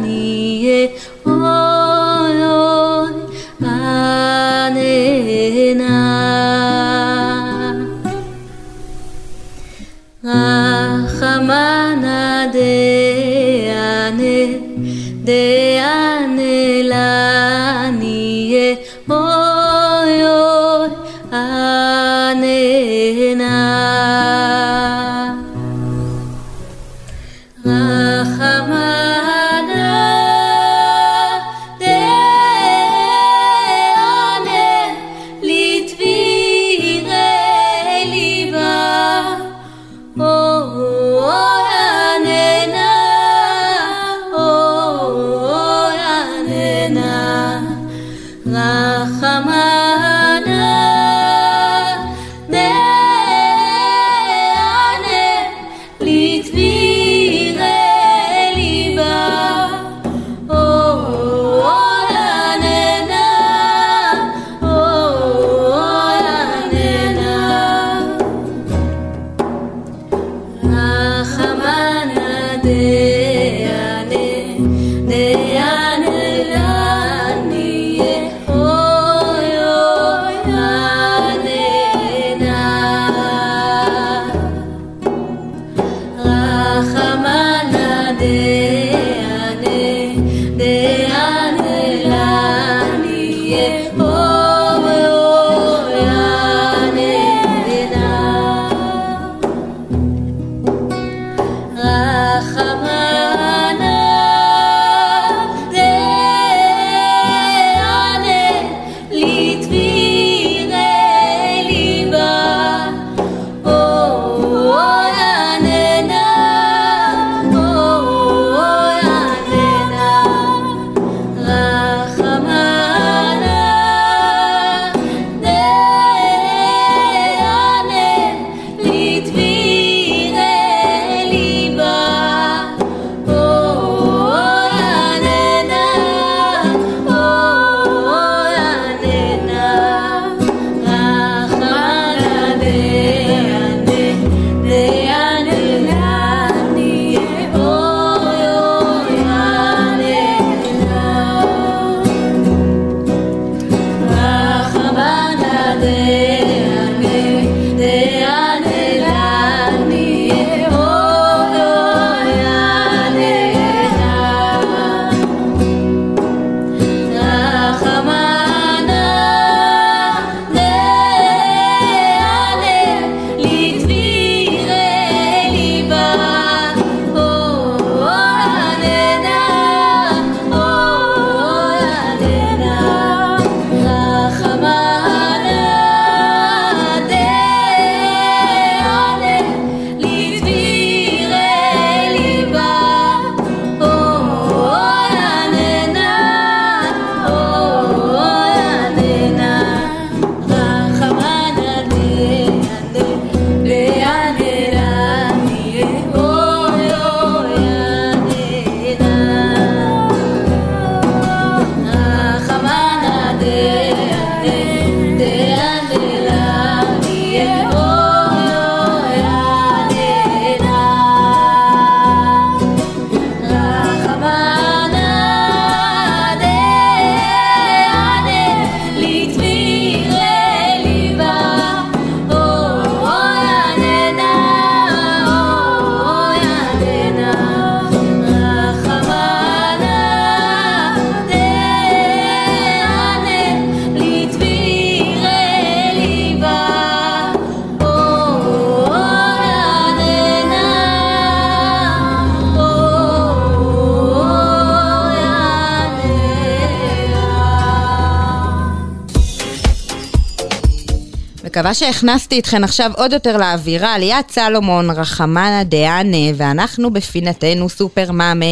מקווה שהכנסתי אתכן עכשיו עוד יותר לאווירה. ליאת סלומון, רחמנה דהנה, ואנחנו בפינתנו סופר מאמה.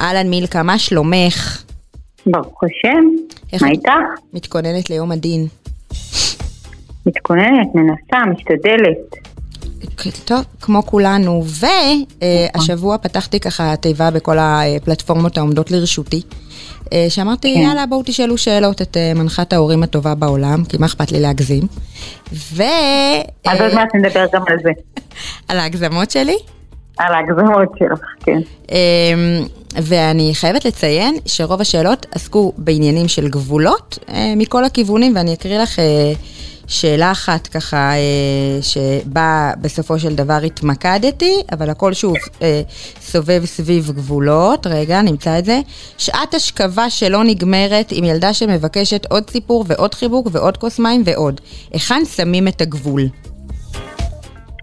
אהלן מילקה, מה שלומך? ברוך השם, מה איתך? מתכוננת ליום הדין. מתכוננת, מנסה, משתדלת. טוב, כמו כולנו, והשבוע פתחתי ככה תיבה בכל הפלטפורמות העומדות לרשותי. אה, שאמרתי, כן. יאללה, בואו תשאלו שאלות את אה, מנחת ההורים הטובה בעולם, כי מה אכפת לי להגזים. ו... אז עוד מעט נדבר גם על זה. על ההגזמות שלי? על ההגזמות שלך, כן. אמ, ואני חייבת לציין שרוב השאלות עסקו בעניינים של גבולות אה, מכל הכיוונים, ואני אקריא לך שאלה אחת ככה, אה, שבה בסופו של דבר התמקדתי, אבל הכל שוב אה, סובב סביב גבולות, רגע, נמצא את זה. שעת השכבה שלא נגמרת עם ילדה שמבקשת עוד סיפור ועוד חיבוק ועוד כוס מים ועוד. היכן שמים את הגבול?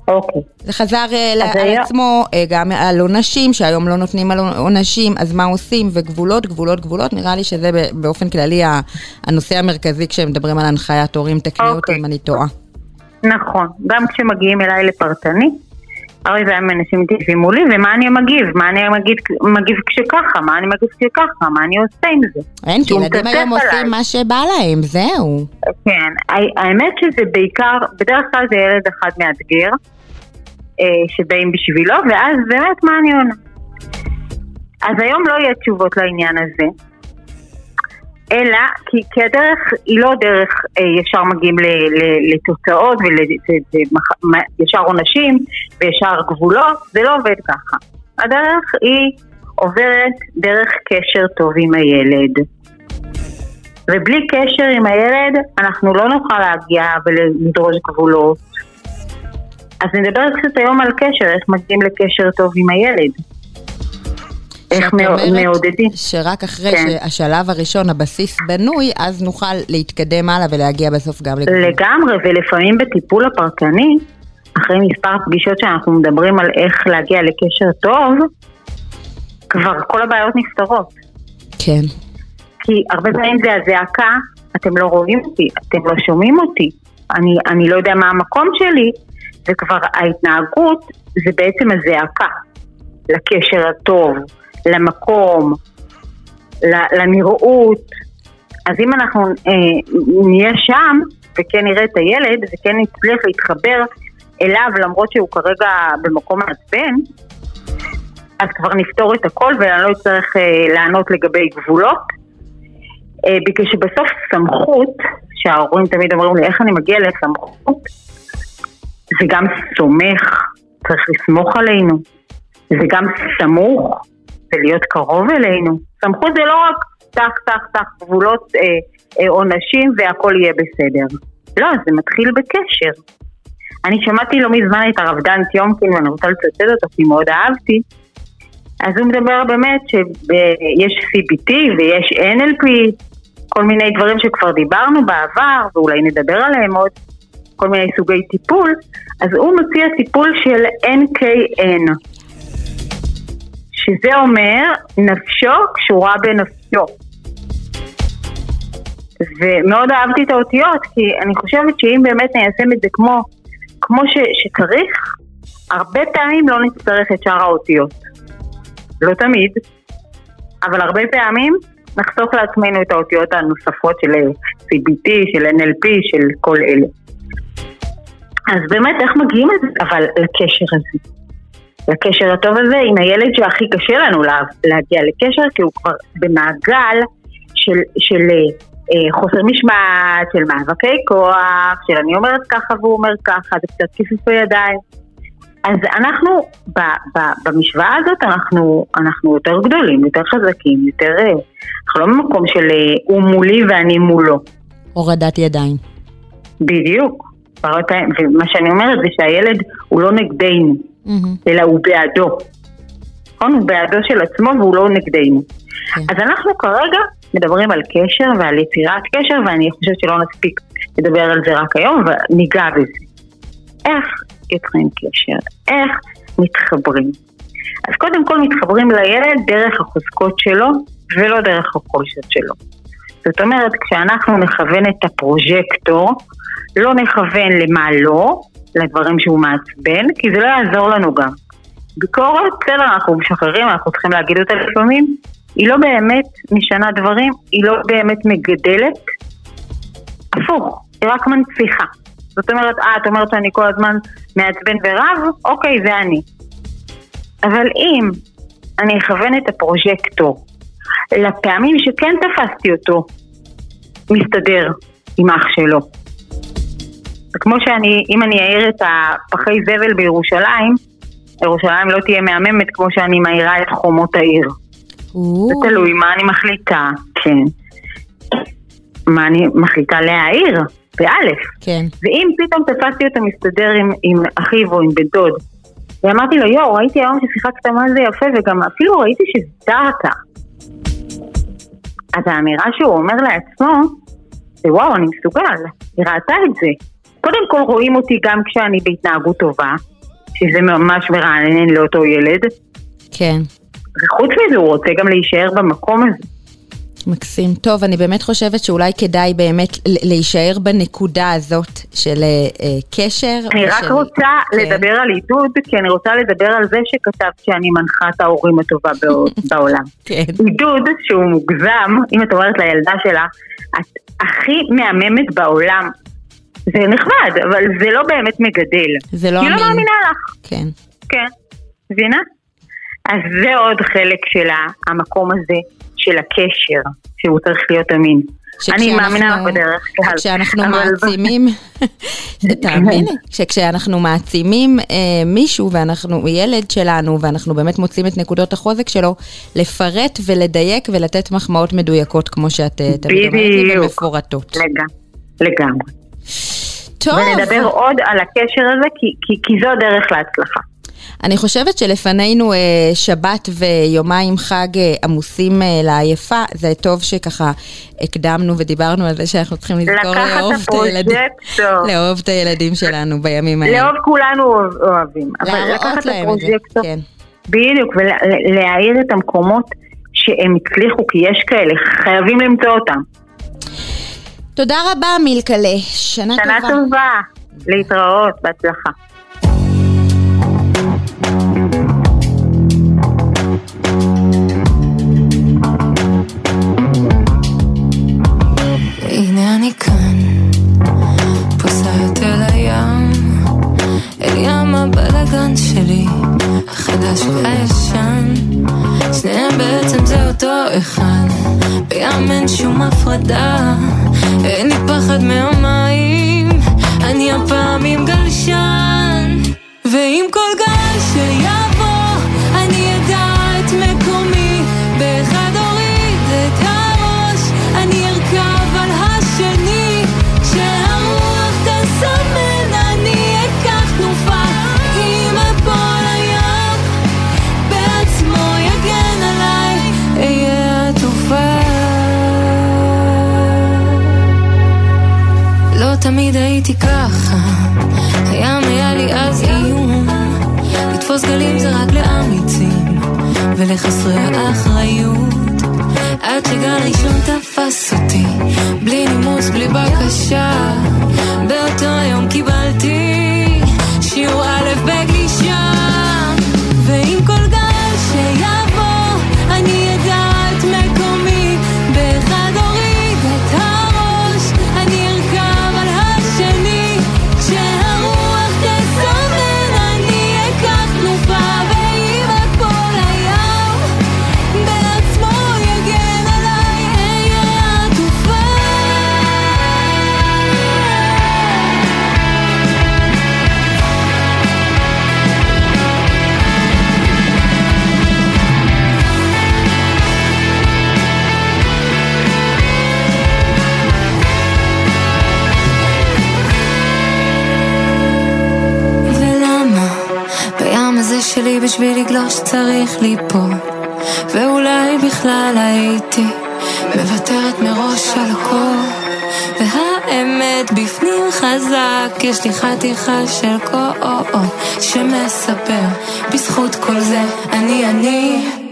אוקיי. זה חזר אה, על היה... עצמו אה, גם על עונשים, שהיום לא נותנים על עונשים, אז מה עושים? וגבולות, גבולות, גבולות, נראה לי שזה באופן כללי הנושא המרכזי כשמדברים על הנחיית הורים, תקני אותו אם אני טועה. נכון, גם כשמגיעים אליי לפרטני, הרי זה הם אנשים מתיישבים מולי, ומה אני מגיב? מה אני מגיב, מגיב כשככה? מה אני מגיב כשככה? מה אני עושה עם זה? אין, כי ילדים היום עושים מה שבא להם, זהו. כן, האמת שזה בעיקר, בדרך כלל זה ילד אחד מאתגר, שבאים בשבילו, ואז באמת מה אני עונה? אז היום לא יהיה תשובות לעניין הזה, אלא כי, כי הדרך היא לא דרך אה, ישר מגיעים ל, ל, לתוצאות וישר עונשים וישר גבולות, זה לא עובד ככה. הדרך היא עוברת דרך קשר טוב עם הילד. ובלי קשר עם הילד אנחנו לא נוכל להגיע ולדרוש גבולות אז נדבר קצת היום על קשר, איך מגיעים לקשר טוב עם הילד. איך מעודדים. שרק אחרי כן. שהשלב הראשון, הבסיס בנוי, אז נוכל להתקדם הלאה ולהגיע בסוף גם לגמרי. לגמרי, ולפעמים בטיפול הפרטני, אחרי מספר פגישות שאנחנו מדברים על איך להגיע לקשר טוב, כבר כל הבעיות נפתרות. כן. כי הרבה פעמים זה הזעקה, אתם לא רואים אותי, אתם לא שומעים אותי, אני, אני לא יודע מה המקום שלי, וכבר ההתנהגות זה בעצם הזעקה לקשר הטוב, למקום, לנראות. אז אם אנחנו אה, נהיה שם וכן נראה את הילד וכן נצליח להתחבר אליו למרות שהוא כרגע במקום מעצבן, אז כבר נפתור את הכל ואני לא אצטרך אה, לענות לגבי גבולות. אה, בגלל שבסוף סמכות, שההורים תמיד אומרים לי איך אני מגיע לסמכות, זה גם סומך, צריך לסמוך עלינו, זה גם סמוך, זה להיות קרוב אלינו. סמכות זה לא רק טח טח טח גבולות אה, אה, עונשים והכל יהיה בסדר. לא, זה מתחיל בקשר. אני שמעתי לא מזמן את הרב דן טיומקין ואני רוצה לצטט אותו כי מאוד אהבתי. אז הוא מדבר באמת שיש CBT ויש NLP, כל מיני דברים שכבר דיברנו בעבר ואולי נדבר עליהם עוד. כל מיני סוגי טיפול, אז הוא מציע טיפול של NKN, שזה אומר נפשו קשורה בנפשו. ומאוד אהבתי את האותיות, כי אני חושבת שאם באמת ניישם את זה כמו, כמו ש, שצריך, הרבה פעמים לא נצטרך את שאר האותיות. לא תמיד, אבל הרבה פעמים נחסוך לעצמנו את האותיות הנוספות של CBT, של NLP, של כל אלה. אז באמת, איך מגיעים לזה? אבל לקשר הזה. לקשר הטוב הזה עם הילד שהכי קשה לנו לה, להגיע לקשר, כי הוא כבר במעגל של, של אה, חוסר משמעת, של מאבקי כוח, של אני אומרת ככה והוא אומר ככה, זה קצת כיסופי ידיים. אז אנחנו, ב, ב, במשוואה הזאת אנחנו, אנחנו יותר גדולים, יותר חזקים, יותר... אה, אנחנו לא במקום של אה, הוא מולי ואני מולו. הורדת ידיים. בדיוק. ומה שאני אומרת זה שהילד הוא לא נגדנו, mm-hmm. אלא הוא בעדו. נכון? הוא בעדו של עצמו והוא לא נגדנו. Okay. כן. אז אנחנו כרגע מדברים על קשר ועל יצירת קשר, ואני חושבת שלא נספיק לדבר על זה רק היום, אבל ניגע בזה. איך יוצרים קשר? איך מתחברים? אז קודם כל מתחברים לילד דרך החוזקות שלו ולא דרך החולשות שלו. זאת אומרת, כשאנחנו נכוון את הפרוג'קטור, לא נכוון למה לא, לדברים שהוא מעצבן, כי זה לא יעזור לנו גם. ביקורת, בסדר, אנחנו משחררים, אנחנו צריכים להגיד אותה לפעמים, היא לא באמת משנה דברים, היא לא באמת מגדלת. הפוך, היא רק מנציחה. זאת אומרת, אה, את אומרת שאני כל הזמן מעצבן ורב? אוקיי, זה אני. אבל אם אני אכוון את הפרוג'קטור לפעמים שכן תפסתי אותו מסתדר עם אח שלו. זה כמו שאני, אם אני אעיר את הפחי זבל בירושלים, ירושלים לא תהיה מהממת כמו שאני מעירה את חומות העיר. זה תלוי מה אני מחליטה, כן. מה אני מחליטה להעיר, באלף. כן. ואם פתאום תפסתי אותו מסתדר עם, עם אחיו או עם בן דוד, ואמרתי לו, יואו, ראיתי היום ששיחקת מה זה יפה, וגם אפילו ראיתי שזדרת. אז האמירה שהוא אומר לעצמו, זה וואו, אני מסוגל, היא ראתה את זה. קודם כל רואים אותי גם כשאני בהתנהגות טובה, שזה ממש מרענן לאותו ילד. כן. וחוץ מזה הוא רוצה גם להישאר במקום הזה. מקסים. טוב, אני באמת חושבת שאולי כדאי באמת להישאר בנקודה הזאת של אה, קשר. אני רק של... רוצה כן. לדבר על עידוד, כי אני רוצה לדבר על זה שכתבת שאני מנחה את ההורים הטובה בעולם. כן. עידוד שהוא מוגזם, אם את אומרת לילדה שלה, את הכי מהממת בעולם. זה נחמד, אבל זה לא באמת מגדל. זה לא אמין. היא לא מאמינה לך. כן. כן. מבינה? אז זה עוד חלק של המקום הזה של הקשר, שהוא צריך להיות אמין. אני מאמינה בדרך כלל. כשאנחנו מעצימים, תאמיני, שכשאנחנו מעצימים אה, מישהו ואנחנו, ילד שלנו, ואנחנו באמת מוצאים את נקודות החוזק שלו, לפרט ולדייק ולתת מחמאות מדויקות, כמו שאת אה, תמיד אומרת לי, ומפורטות. לגמרי. טוב. ונדבר עוד על הקשר הזה, כי, כי, כי זו הדרך להצלחה. אני חושבת שלפנינו אה, שבת ויומיים חג אה, עמוסים אה, לעייפה, זה טוב שככה הקדמנו ודיברנו על זה שאנחנו צריכים לזכור לאהוב את הילדים, לאהוב את הילדים שלנו בימים האלה. לאהוב כולנו אוהבים, אבל לקחת את הפרוג'קטור, כן. בדיוק, ולהאיר את המקומות שהם הצליחו, כי יש כאלה, חייבים למצוא אותם. תודה רבה מילקלה, שנה, שנה טובה. שנה טובה, להתראות, בהצלחה. הבלאגן שלי, החדש והישן. שניהם בעצם זה אותו אחד, בים אין שום הפרדה, אין לי פחד מהמים, אני הפעם עם גלשן, ועם כל גל שיבוא, הייתי ככה, הים היה לי אז איום, לתפוס גלים זה רק לאמיצים, ולחסרי האחריות. עד שגל ראשון תפס אותי, בלי נימוס, בלי בקשה, באותו יום קיבלתי צריך ליפול ואולי בכלל הייתי מוותרת מראש על הכל. והאמת בפנים חזק יש לי חתיכה של קור שמספר בזכות כל זה אני אני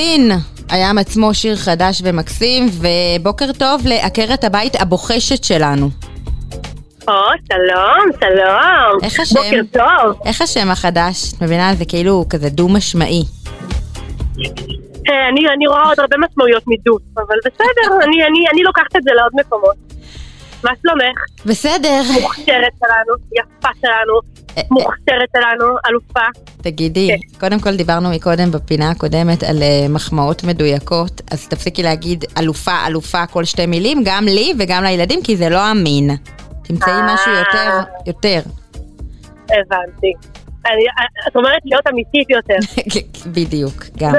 אסולין, הים עצמו שיר חדש ומקסים, ובוקר טוב לעקרת הבית הבוחשת שלנו. או, שלום, שלום. איך השם? בוקר טוב. איך השם החדש? את מבינה? זה כאילו כזה דו-משמעי. אה, אני, אני רואה עוד הרבה משמעויות מדות, אבל בסדר, אני, אני, אני לוקחת את זה לעוד מקומות. מה שלומך? בסדר. מוכשרת שלנו, יפה שלנו, מוכשרת שלנו, אלופה. תגידי, קודם כל דיברנו מקודם בפינה הקודמת על אה, מחמאות מדויקות, אז תפסיקי להגיד אלופה, אלופה כל שתי מילים, גם לי וגם לילדים, כי זה לא אמין. תמצאי משהו יותר, יותר. הבנתי. את אומרת להיות אמיתית יותר. בדיוק, גם.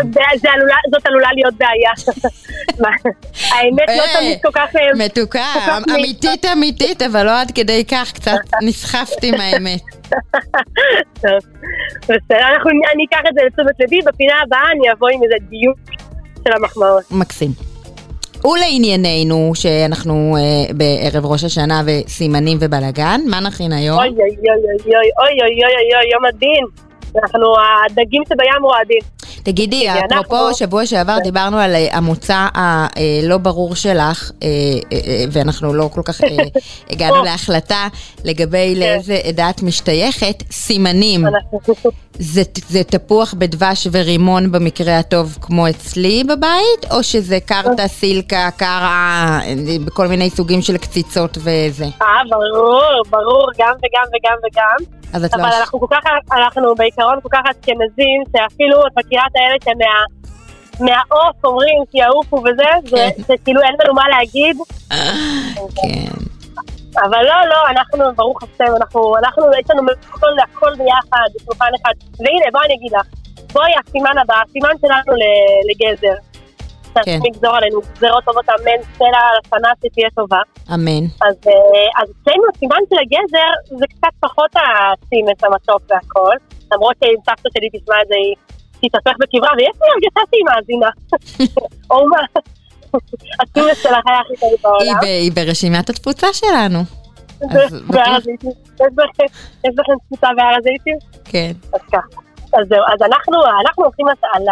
זאת עלולה להיות בעיה. האמת לא תמיד כל כך... אה, מתוקה, כך אמיתית אמיתית, אבל לא עד כדי כך, קצת נסחפתי מהאמת. טוב, בסדר, אני אקח את זה לתשומת ליבי, בפינה הבאה אני אבוא עם איזה דיוק של המחמאות. מקסים. ולענייננו, שאנחנו אה, בערב ראש השנה וסימנים ובלאגן, מה נכין היום? אוי אוי אוי אוי אוי אוי אוי אוי אוי יום הדין. אנחנו הדגים שבים רועדים. תגידי, אפרופו, אנחנו- שבוע שעבר דיברנו על אה, המוצא הלא ברור שלך, אה, אה, אה, ואנחנו לא כל כך אה, הגענו להחלטה לגבי לאיזה עדה את משתייכת, סימנים. זה, זה תפוח בדבש ורימון במקרה הטוב כמו אצלי בבית, או שזה קרטה, סילקה, קרעה, אה, בכל מיני סוגים של קציצות וזה? אה, ברור, ברור, גם וגם וגם וגם. אז את לא... אבל אנחנו כל כך, אנחנו בעיקרון כל כך אשכנזים, שאפילו את מכירה את האלה שמה... מהעוף אומרים כי יעופו וזה, זה, זה כאילו אין לנו מה להגיד. כן. אבל לא, לא, אנחנו, ברוך השם, אנחנו, אנחנו, יש לנו הכל, הכל ביחד, בשולחן אחד. והנה, בואי אני אגיד לך, בואי, הסימן הבא, הסימן שלנו לגזר. כן. לגזור עלינו גזרות טובות, אמן, סלע על השנה שתהיה טובה. אמן. אז, אה, אז אצלנו הסימן של הגזר זה קצת פחות הסימס, המתוק והכל. למרות שאם סבתא שלי תשמע את זה, היא תתהפך בקברה, ויש לי הרגשה שהיא מאזינה. או מה, הסימס שלך היה הכי טוב בעולם. היא ברשימת התפוצה שלנו. אז בהר הזיתים. יש לכם- תפוצה בהר הזיתים? כן. אז ככה. אז זהו, אז אנחנו, הולכים על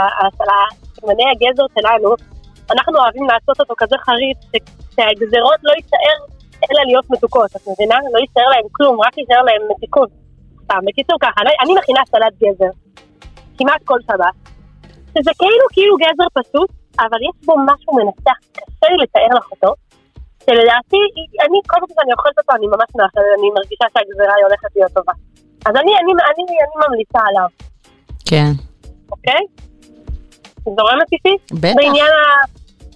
סימני הגזר שלנו, אנחנו אוהבים לעשות אותו כזה חריף, שהגזרות לא יישאר אלא להיות מתוקות, את מבינה? לא יישאר להם כלום, רק יישאר להם מתיקות. סתם, בקיצור ככה, אני- אני מכינה סלט גזר, כמעט כל שבת, שזה כאילו כאילו גזר פשוט, אבל יש בו משהו מנצח, קשה לי לתאר לך אותו, שלדעתי, אני כל פעם שאני אוכלת אותו, אני ממש מאחלת, אני מרגישה שהגזרה היא הולכת להיות טובה. אז אני, אני, אני, אני ממליצה עליו, כן. אוקיי? זורמת איתי? בטח. בעניין, ה...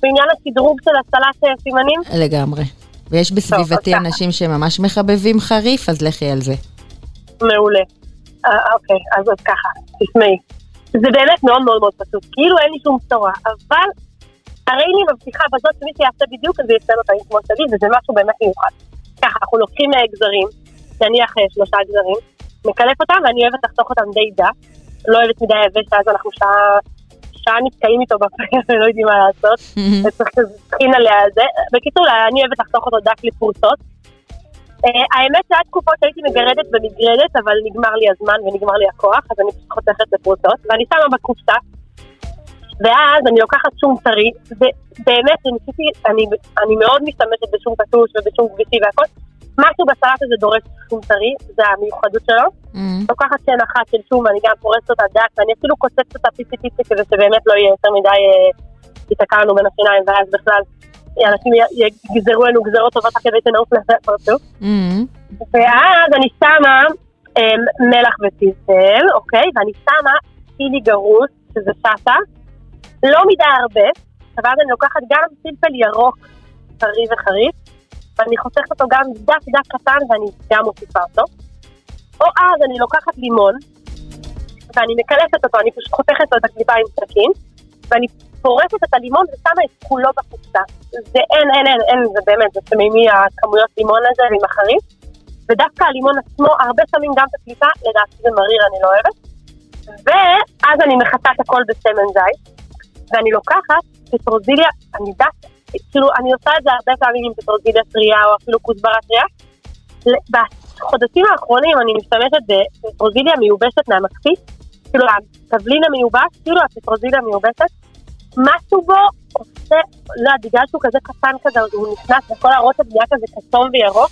בעניין השדרוג של הסלט אה, סימנים? לגמרי. ויש בסביבתי ככה. אנשים שממש מחבבים חריף, אז לכי על זה. מעולה. אה, אוקיי, אז עוד ככה, תשמעי. זה באמת מאוד מאוד מאוד פשוט, כאילו אין לי שום בשורה, אבל הרי אני מבטיחה בזאת שמי שיעשה בדיוק אז זה יצא לו כמו שלי, וזה משהו באמת מיוחד. ככה, אנחנו לוקחים אה, גזרים, נניח שלושה גזרים, מקלף אותם ואני אוהבת לחתוך אותם די דק, לא אוהבת מדי יבש, ואז אנחנו שעה, שעה נתקעים איתו בפה ולא יודעים מה לעשות, וצריך טחין עליה על זה. בקיצור, אני אוהבת לחתוך אותו דק לפרוסות. אה, האמת שהיה תקופות שהייתי מגרדת במגרדת, אבל נגמר לי הזמן ונגמר לי הכוח, אז אני פשוט חותכת לפרוסות, ואני שמה בקופסה, ואז אני לוקחת שום טרי, ובאמת, אני, אני מאוד משתמשת בשום קטוש ובשום כביסי והכל, משהו בסלט הזה דורש שום טרי, זה המיוחדות שלו. לוקחת שן אחת של שום, ואני גם פורסת אותה דק, ואני אפילו קוצצת אותה פיצי פיצי כדי שבאמת לא יהיה יותר מדי אה, ייתקע לנו בין השיניים, ואז בכלל אנשים י- יגזרו לנו גזרות טובות אחרי ותנעוף לפרצוף. ואז אני שמה אה, מלח ופיזל, אוקיי? ואני שמה פילי גרוס, שזה שטה, לא מדי הרבה, ואז אני לוקחת גם פלפל ירוק טרי וחריף, ואני חותכת אותו גם דק דק קטן ואני גם מוסיפה אותו. או אז אני לוקחת לימון, ואני מקלפת אותו, אני פשוט חותכת לו את הקליפה עם סכין, ואני פורסת את הלימון ושמה את כולו בקופסה. זה אין, אין, אין, אין, זה באמת, זה שמימי הכמויות לימון הזה ועם החריף. ודווקא הלימון עצמו, הרבה שמים גם את הקליפה, לדעתי זה מריר, אני לא אוהבת. ואז אני מחטאת את הכל בשמן זית, ואני לוקחת פטרוזיליה, אני יודעת, כאילו, אני עושה את זה הרבה פעמים עם פטרוזיליה טריה או אפילו כוסברה טריה. בחודשים האחרונים אני משתמשת בפטרוזיליה מיובשת מהמקפיא, כאילו התבלין המיובש, כאילו הפטרוזילה המיובשת, משהו בו עושה, לא יודעת, בגלל שהוא כזה קטן כזה, הוא נכנס וכל הרוטב נהיה כזה כתום וירוק,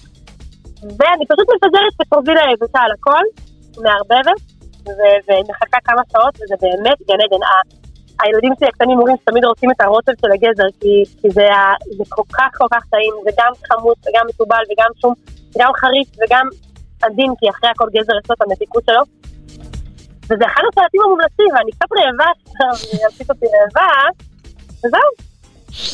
ואני פשוט מפזרת פטרוזילה יבשה על הכל, מערבבת, ומחכה כמה שעות, וזה באמת גן עדן. הילדים שלי הקטנים אומרים שתמיד רוצים את הרוטב של הגזר, כי, כי זה, זה כל כך כל כך טעים, זה גם חמוץ וגם מתובל וגם שום, גם חריף וגם עדין, כי אחרי הכל גזר יש לו את המתיקות שלו. וזה אחד הסרטים המומלצים, ואני קצת רעבה עכשיו, יעשית אותי רעבה, וזהו,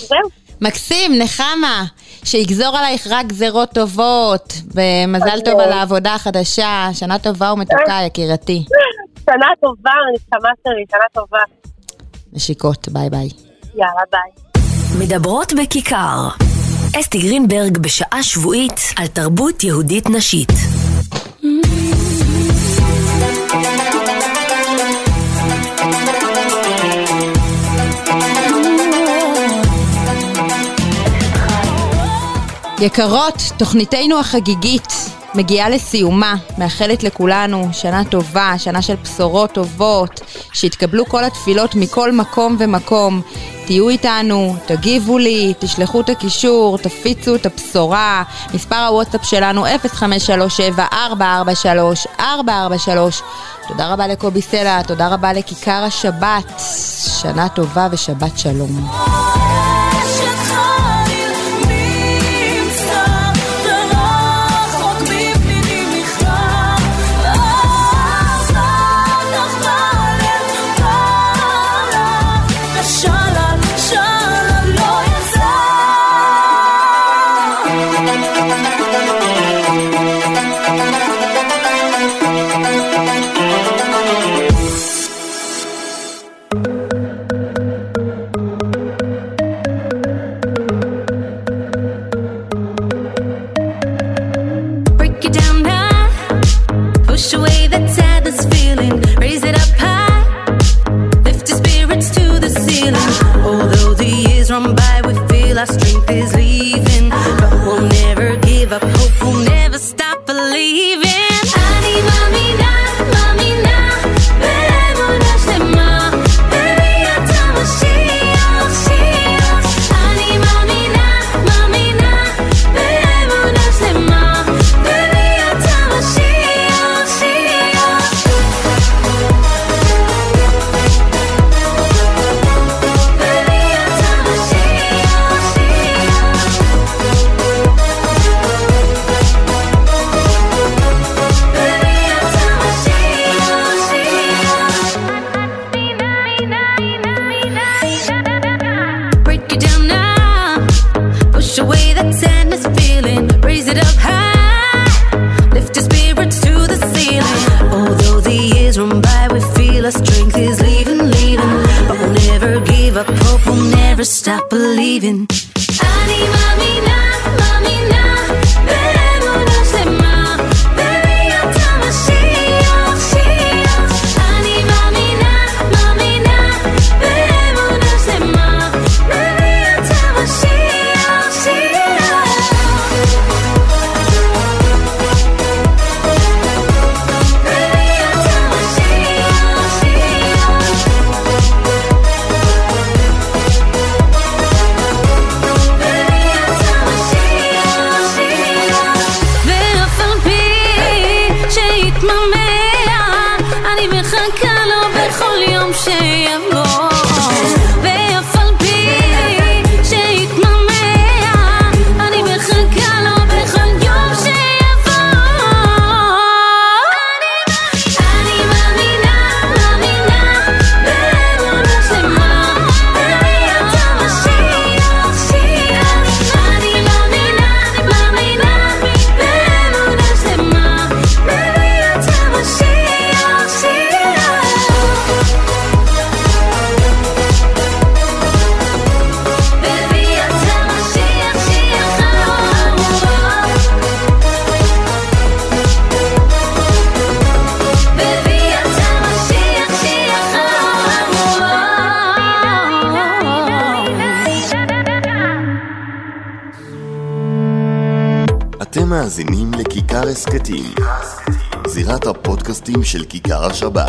זהו. מקסים, נחמה, שיגזור עלייך רק גזרות טובות, ומזל טוב על העבודה החדשה, שנה טובה ומתוקה, יקירתי. שנה טובה, נשמה שלי, שנה טובה. נשיקות, ביי ביי. יאללה, ביי. מדברות בכיכר. אסתי גרינברג בשעה שבועית על תרבות יהודית נשית. יקרות, תוכניתנו החגיגית מגיעה לסיומה, מאחלת לכולנו שנה טובה, שנה של בשורות טובות, שיתקבלו כל התפילות מכל מקום ומקום. תהיו איתנו, תגיבו לי, תשלחו את הקישור, תפיצו את הבשורה. מספר הוואטסאפ שלנו 0537-443-443. תודה רבה לקובי סלע, תודה רבה לכיכר השבת. שנה טובה ושבת שלום. מאזינים